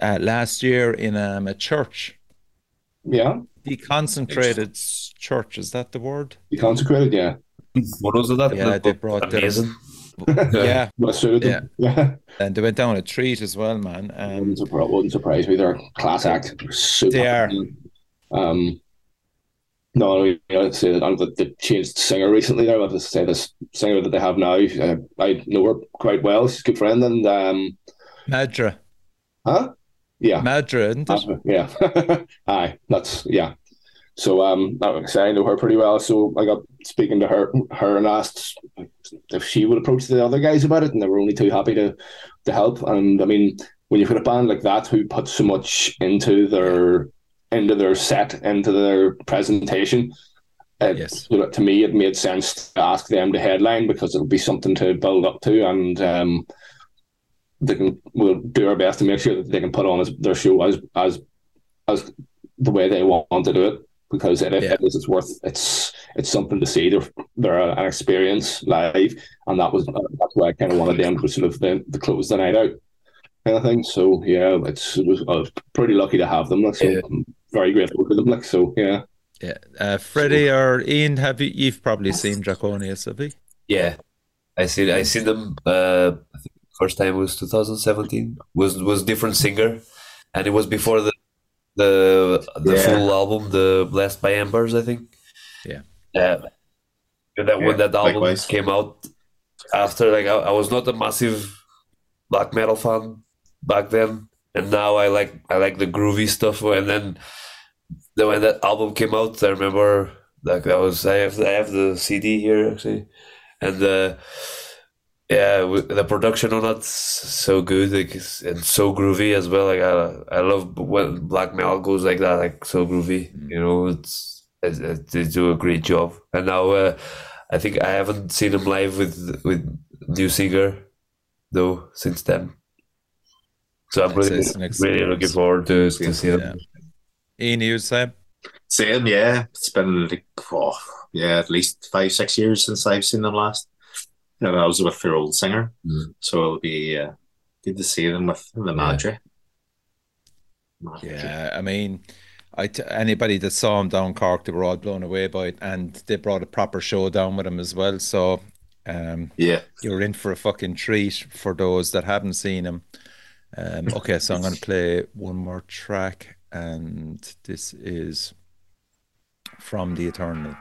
uh, last year in um, a church, Yeah. deconcentrated s- church. Is that the word? You consecrated, yeah. Photos of that? Yeah, they brought them. amazing. Yeah, What suited. Yeah. and they went down a treat as well, man. Um, wouldn't, surprise, wouldn't surprise me. They're a class act. They're super. They are. Um, no, you know, that um, they changed singer recently. There, I'd say this singer that they have now. Uh, I know her quite well. She's a good friend, and um, Madra, huh? Yeah, Madra, isn't it? Uh, yeah. Aye, that's yeah. So um, like I say, I know her pretty well. So I got speaking to her, her and asked if she would approach the other guys about it, and they were only too happy to to help. And I mean, when you've got a band like that who put so much into their into their set, into their presentation, it, Yes. to me, it made sense to ask them to headline because it'll be something to build up to, and um, they can we'll do our best to make sure that they can put on as, their show as as as the way they want to do it because it, Yeah. it is it's worth it's it's something to see they're they're an experience live and that was that's why I kind of wanted them to sort of the, the close the night out kind of thing so yeah it's it was, I was pretty lucky to have them so Yeah. Very grateful for them like so yeah Yeah. Uh, Fredy or Ian, have you? You've probably seen Drakonis, have you? Yeah, I see. I seen them. Uh, I think first time was 2017. Was was different singer, and it was before the the the Yeah. full album, the Blessed by Embers, I think. Yeah. Yeah. And that when that album likewise. came out, after like I, I was not a massive black metal fan back then, and now I like I like the groovy stuff. And then then when that album came out, I remember like that was I have I have the CD here actually, and uh, yeah, the production on that's so good, like it's, and so groovy as well. Like I I love when black metal goes like that, like so groovy. You know, it's, it's, it they do a great job. And now uh, I think I haven't seen them live with with new singer though since then. So I'm really it's really looking forward to to see them. Yeah. Ian, you Sam? Same, yeah. It's been like, oh, yeah, at least five, six years since I've seen them last. And I was with their old singer, Mm. so it'll be uh, good to see them with the Madre. Madre. Yeah, I mean, I t- anybody that saw him down Cork, they were all blown away by it, and they brought a proper show down with him as well. So, um, yeah. you're in for a fucking treat for those that haven't seen him. Um, okay, so I'm going to play one more track, and this is from the Eternal.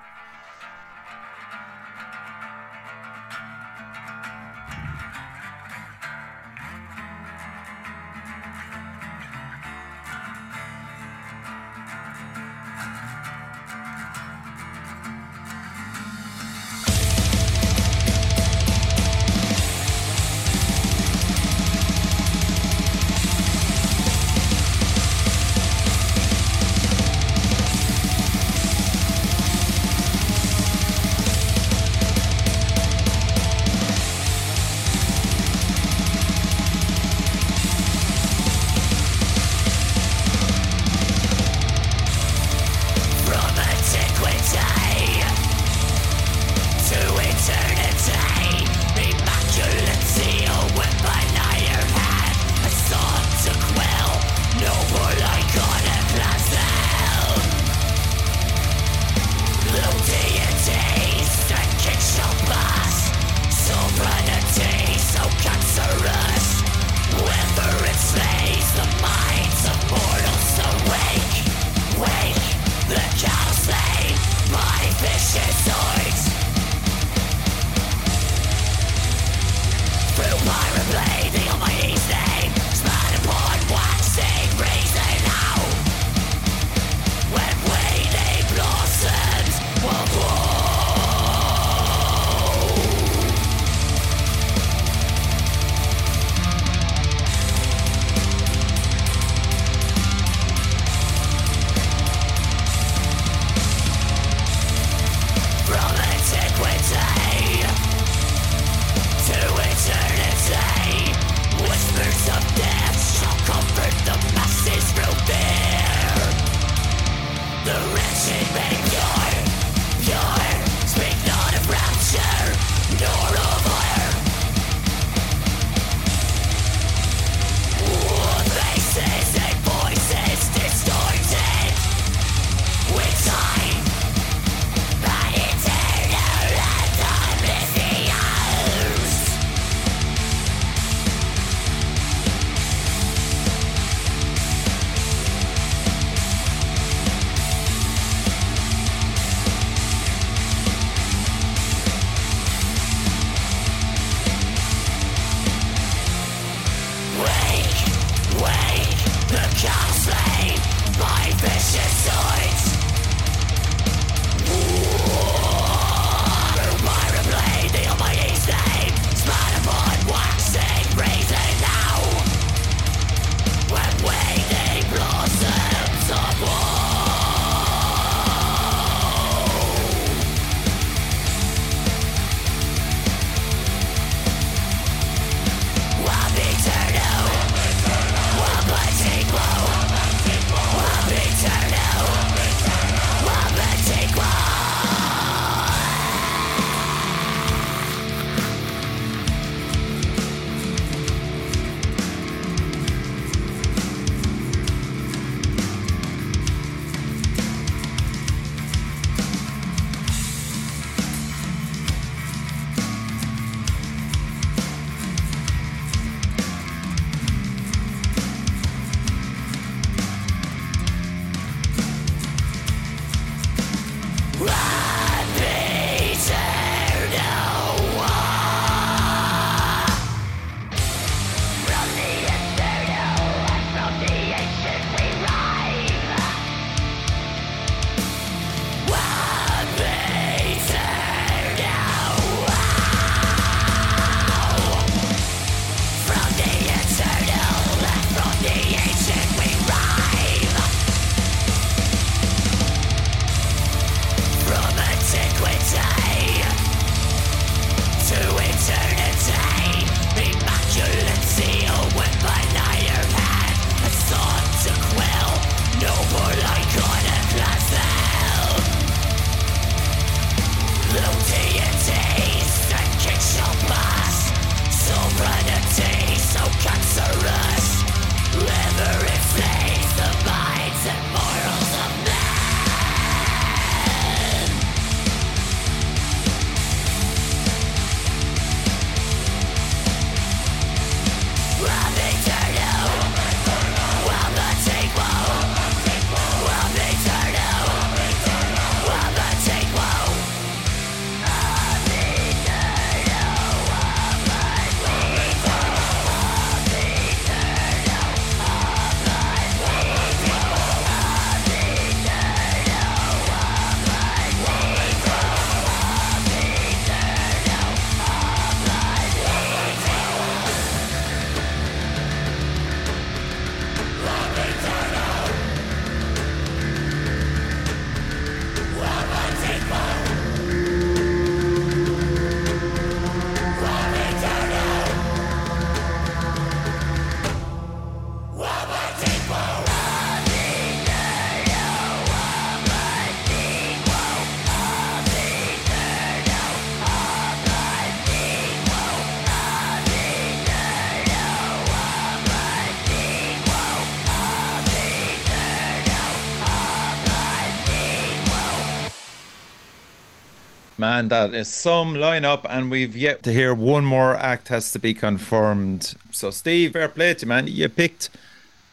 Man. That is some lineup, and we've yet to hear one more act has to be confirmed. So, Steve, fair play to you, man. You picked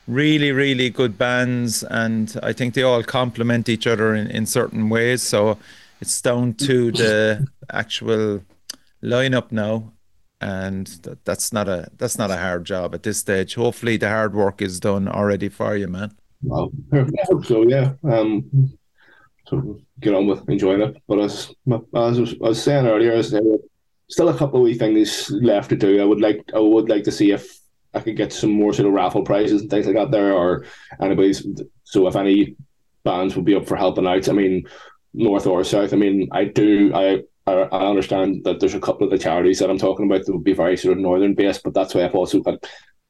really, really good bands, and I think they all complement each other in, in certain ways. So, it's down to the actual lineup now, and that, that's not a that's not a hard job at this stage. Hopefully, the hard work is done already for you, man. Well, I hope so, yeah. Um, get on with enjoying it. But as, as I, was, saying earlier, is still a couple of wee things left to do. I would like I would like to see if I could get some more sort of raffle prizes and things like that there, or anybody's. So if any bands would be up for helping out, I mean, north or south. I mean, I do. I I understand that there's a couple of the charities that I'm talking about that would be very sort of northern based, but that's why I've also got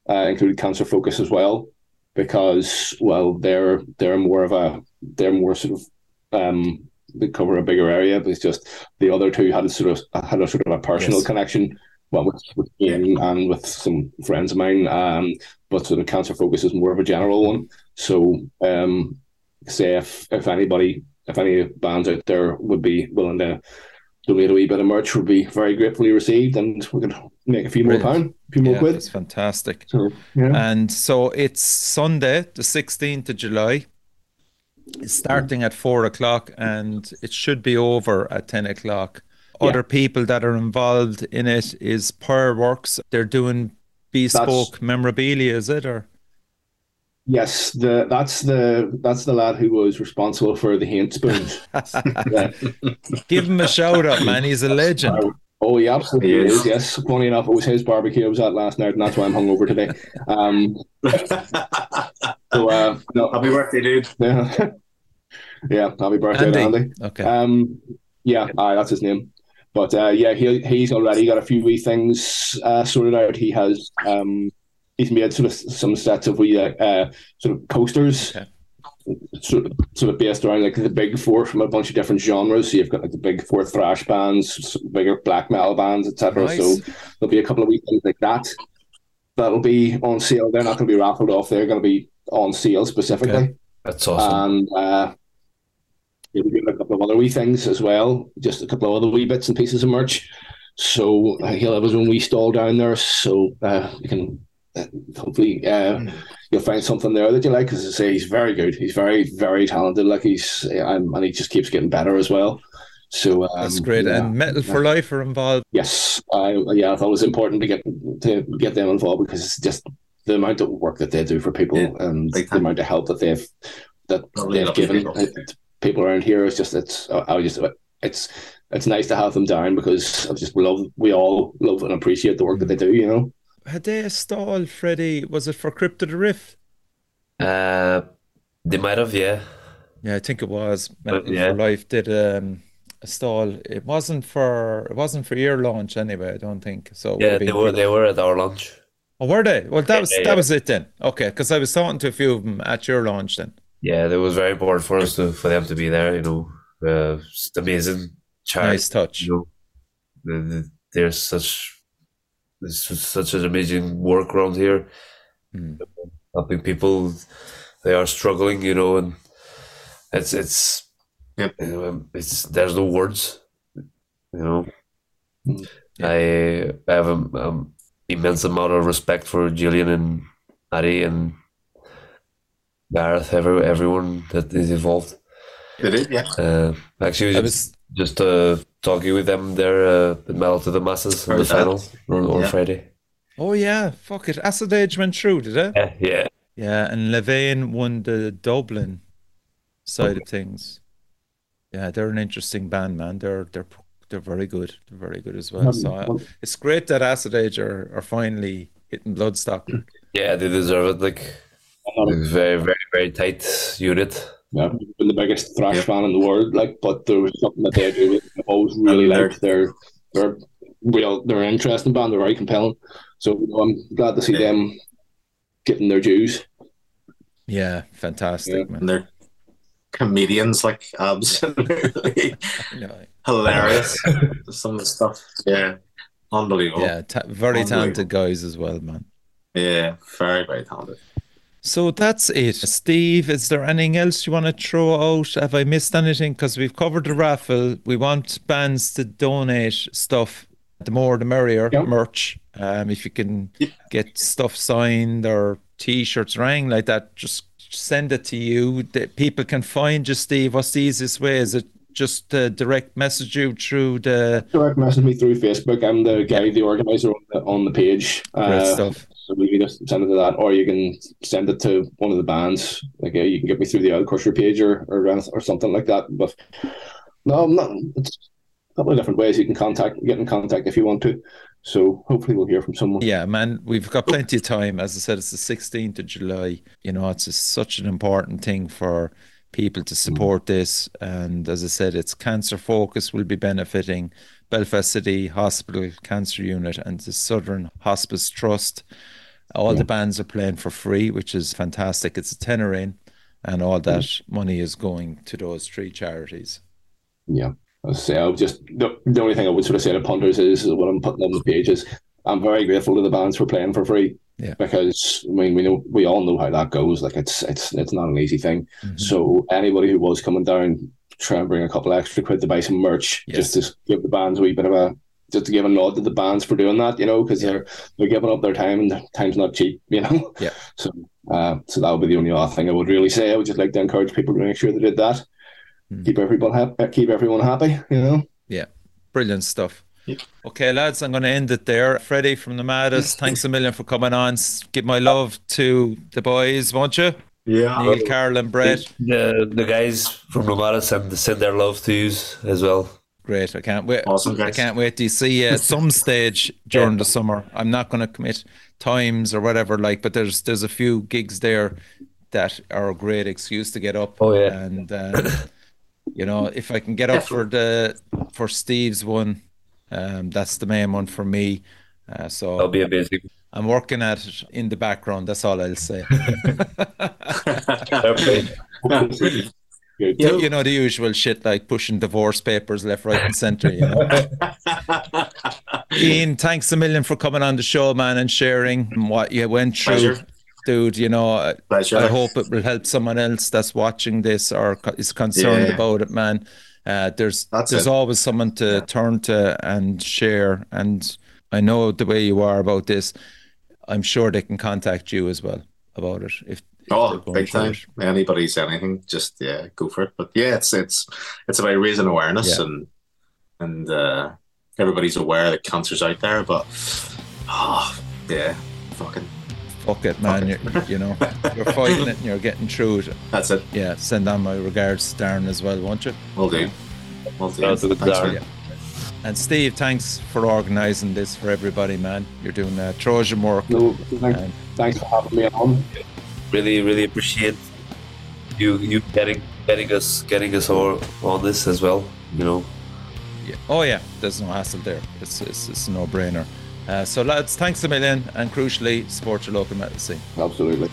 uh, included Cancer Focus as well, because well, they're they're more of a they're more sort of um they cover a bigger area, but it's just the other two had a sort of had a sort of a personal Yes. connection. Well, with, with Ian and with some friends of mine, um, but sort of cancer focus is more of a general one. So, um, say if if anybody, if any bands out there would be willing to donate a wee bit of merch, would be very gratefully received, and we could make a few more Brilliant. pound, a few more Yeah, quid. that's fantastic. So, yeah, And so it's Sunday, the 16th of July. It's starting at four o'clock and it should be over at 10 o'clock. Yeah. Other people that are involved in it is Per Works. They're doing bespoke memorabilia, is it? Or yes, the that's the that's the lad who was responsible for the hand spoons. give him a shout out, man. He's a legend. Oh, he absolutely He is. is. Yes, funny enough, it was his barbecue I was at last night, and that's why I'm hungover today. Um, so, uh, no, Happy birthday, dude. yeah, yeah, happy birthday, to Andy. Andy. Okay. Um, yeah, aye, that's his name. But uh, yeah, he he's already got a few wee things uh, sorted out. He has um, he's made sort of some sets of wee uh, uh, sort of posters, Okay. Sort of sort of based around like the big four from a bunch of different genres. So you've got like the big four thrash bands, bigger black metal bands, etc. Nice. So there'll be a couple of wee things like that that'll be on sale. They're not going to be raffled off. They're going to be on sale specifically Okay. That's awesome. and uh, yeah, we got a couple of other wee things as well, just a couple of other wee bits and pieces of merch. So uh, he'll have his own wee stall down there, so uh, you can hopefully uh, you'll find something there that you like. Because I say, he's very good. He's very very talented. Like he's um, and he just keeps getting better as well. So um, That's great. yeah. And Metal for Life are involved. Yes, I yeah, I thought it was important to get to get them involved because it's just the amount of work that they do for people Yeah, and big the amount of help that they've that Lovely, they've given people. people around here. It's just it's I I just it's it's nice to have them down because I just love we all love and appreciate the work that they do. You know, Had they a Fredy? Was it for Crypto the Riff? Uh, they might have, yeah. Yeah, I think it was. Metal yeah. for Life did um, a stall. It wasn't for it wasn't for your launch anyway. I don't think so. Yeah, they were they were at our lunch. Oh, were they? Well, that Yeah, was yeah, that yeah. was it then. Okay, because I was talking to a few of them at your launch then. Yeah, it was very important for us to for them to be there. You know, uh, it's amazing charity. Nice touch. You know, The- the- there's such there's such an amazing work around here, Mm. helping people. They are struggling, you know, and it's it's Yep. it's there's no words, you know. Mm. I I have an um, immense amount of respect for Gillian and Addy and Gareth, every, everyone that is involved. Did it? Yeah. Uh, actually, I was just uh, talking with them there uh, at Metal to the Masses in the Heard that. final on, on Yeah. Friday. oh yeah, fuck it. Acid Age went through, did it? Yeah, yeah. Yeah, and Levain won the Dublin side of things. Yeah, they're an interesting band, man. They're they're they're very good. They're very good as well. So uh, it's great that Acid Age are, are finally hitting Bloodstock. Yeah, they deserve it. Like, it's very, very, very tight unit. Yeah, been the biggest thrash Yeah. fan in the world. Like, but there was something that they do. that I've always really And they're- liked. They're they're real. They're an interesting band. They're very compelling. So you know, I'm glad to see Yeah. them getting their dues. Yeah, fantastic, Yeah, man. And they're comedians, like absolutely You hilarious. Some of the stuff, yeah, unbelievable. yeah, ta- very Unbelievable. talented guys as well, man. Yeah, very, very talented. So that's it. Steve, is there anything else you want to throw out? Have I missed anything? Because we've covered the raffle. We want bands to donate stuff. The more the merrier, Yeah. merch. Um, if you can get stuff signed or t-shirts or anything like that, just send it to you. That people can find you, Steve. What's the easiest way? Is it just uh, direct message you through the Direct message me through Facebook. I'm the guy, the organizer on the, on the page. great Uh, stuff? So you can just send it to that, or you can send it to one of the bands. Like uh, you can get me through the Owlcrusher page or or, or something like that. But no, I'm not. It's a couple of different ways you can contact, get in contact if you want to. So hopefully we'll hear from someone. Yeah, man, we've got plenty of time. As I said, it's the 16th of July. You know, it's just such an important thing for people to support this. And as I said, it's Cancer Focus will be benefiting Belfast City Hospital Cancer Unit and the Southern Hospice Trust. All the bands are playing for free, which is fantastic. It's a tenner in, and all that money is going to those three charities. Yeah. I say, I just the, the only thing I would sort of say to punters is what I'm putting on the page is I'm very grateful to the bands for playing for free. Yeah. Because I mean we know we all know how that goes. Like it's it's it's not an easy thing. Mhm. So anybody who was coming down, try and bring a couple extra quid to buy some merch, Yes. just to give the bands a wee bit of a just to give a nod to the bands for doing that, you know, because Yeah. they're they're giving up their time and time's not cheap, you know. Yeah. So uh, so that would be the only other thing I would really say. I would just like to encourage people to make sure they did that. Mm. Keep everyone happy. Keep everyone happy. You know. Yeah. Brilliant stuff. Yep. Okay, lads, I'm going to end it there. Fredy from Nomadus, thanks a million for coming on. S- Give my love to the boys, won't you? Yeah. Neil, Carol, and Brett. The the guys from the Nomadus and send their love to you as well. Great. I can't wait. Awesome, I can't wait to see you at some stage during the summer. I'm not going to commit times or whatever, like, but there's there's a few gigs there that are a great excuse to get up. Oh, yeah. And um, you know, if I can get up for the for Steve's one, um, that's the main one for me. Uh, so That'll be a busy I'm working at it in the background. That's all I'll say. Fair Yeah. you know the usual shit like pushing divorce papers left, right, and centre. You know. Ian, thanks a million for coming on the show, man, and sharing what you went through, Pleasure. dude. You know, I- Pleasure. I hope it will help someone else that's watching this or is concerned Yeah. about it, man. Uh, there's That's there's it. always someone to turn to and share. And I know the way you are about this. I'm sure they can contact you as well about it. If Oh, big time! it. Anybody's anything, just yeah, go for it. But yeah, it's it's it's about raising awareness Yeah. and and uh, everybody's aware that cancer's out there. But oh yeah, fucking Fuck it, man. You're, you know, you're fighting it and you're getting through it. that's it. Yeah, send on my regards to Darren as well, won't you? We'll do. We'll do. That's a good Thanks, Darren. man. And Steve, thanks for organising this for everybody, man. You're doing uh, Trojan work. No, thanks, thanks for having me on. Really, really appreciate you you getting getting us getting us all on this as well. You know. yeah. Oh yeah, there's no hassle there. It's it's, it's a no-brainer. Uh, so lads, thanks a million, and crucially, support your local medicine. Absolutely.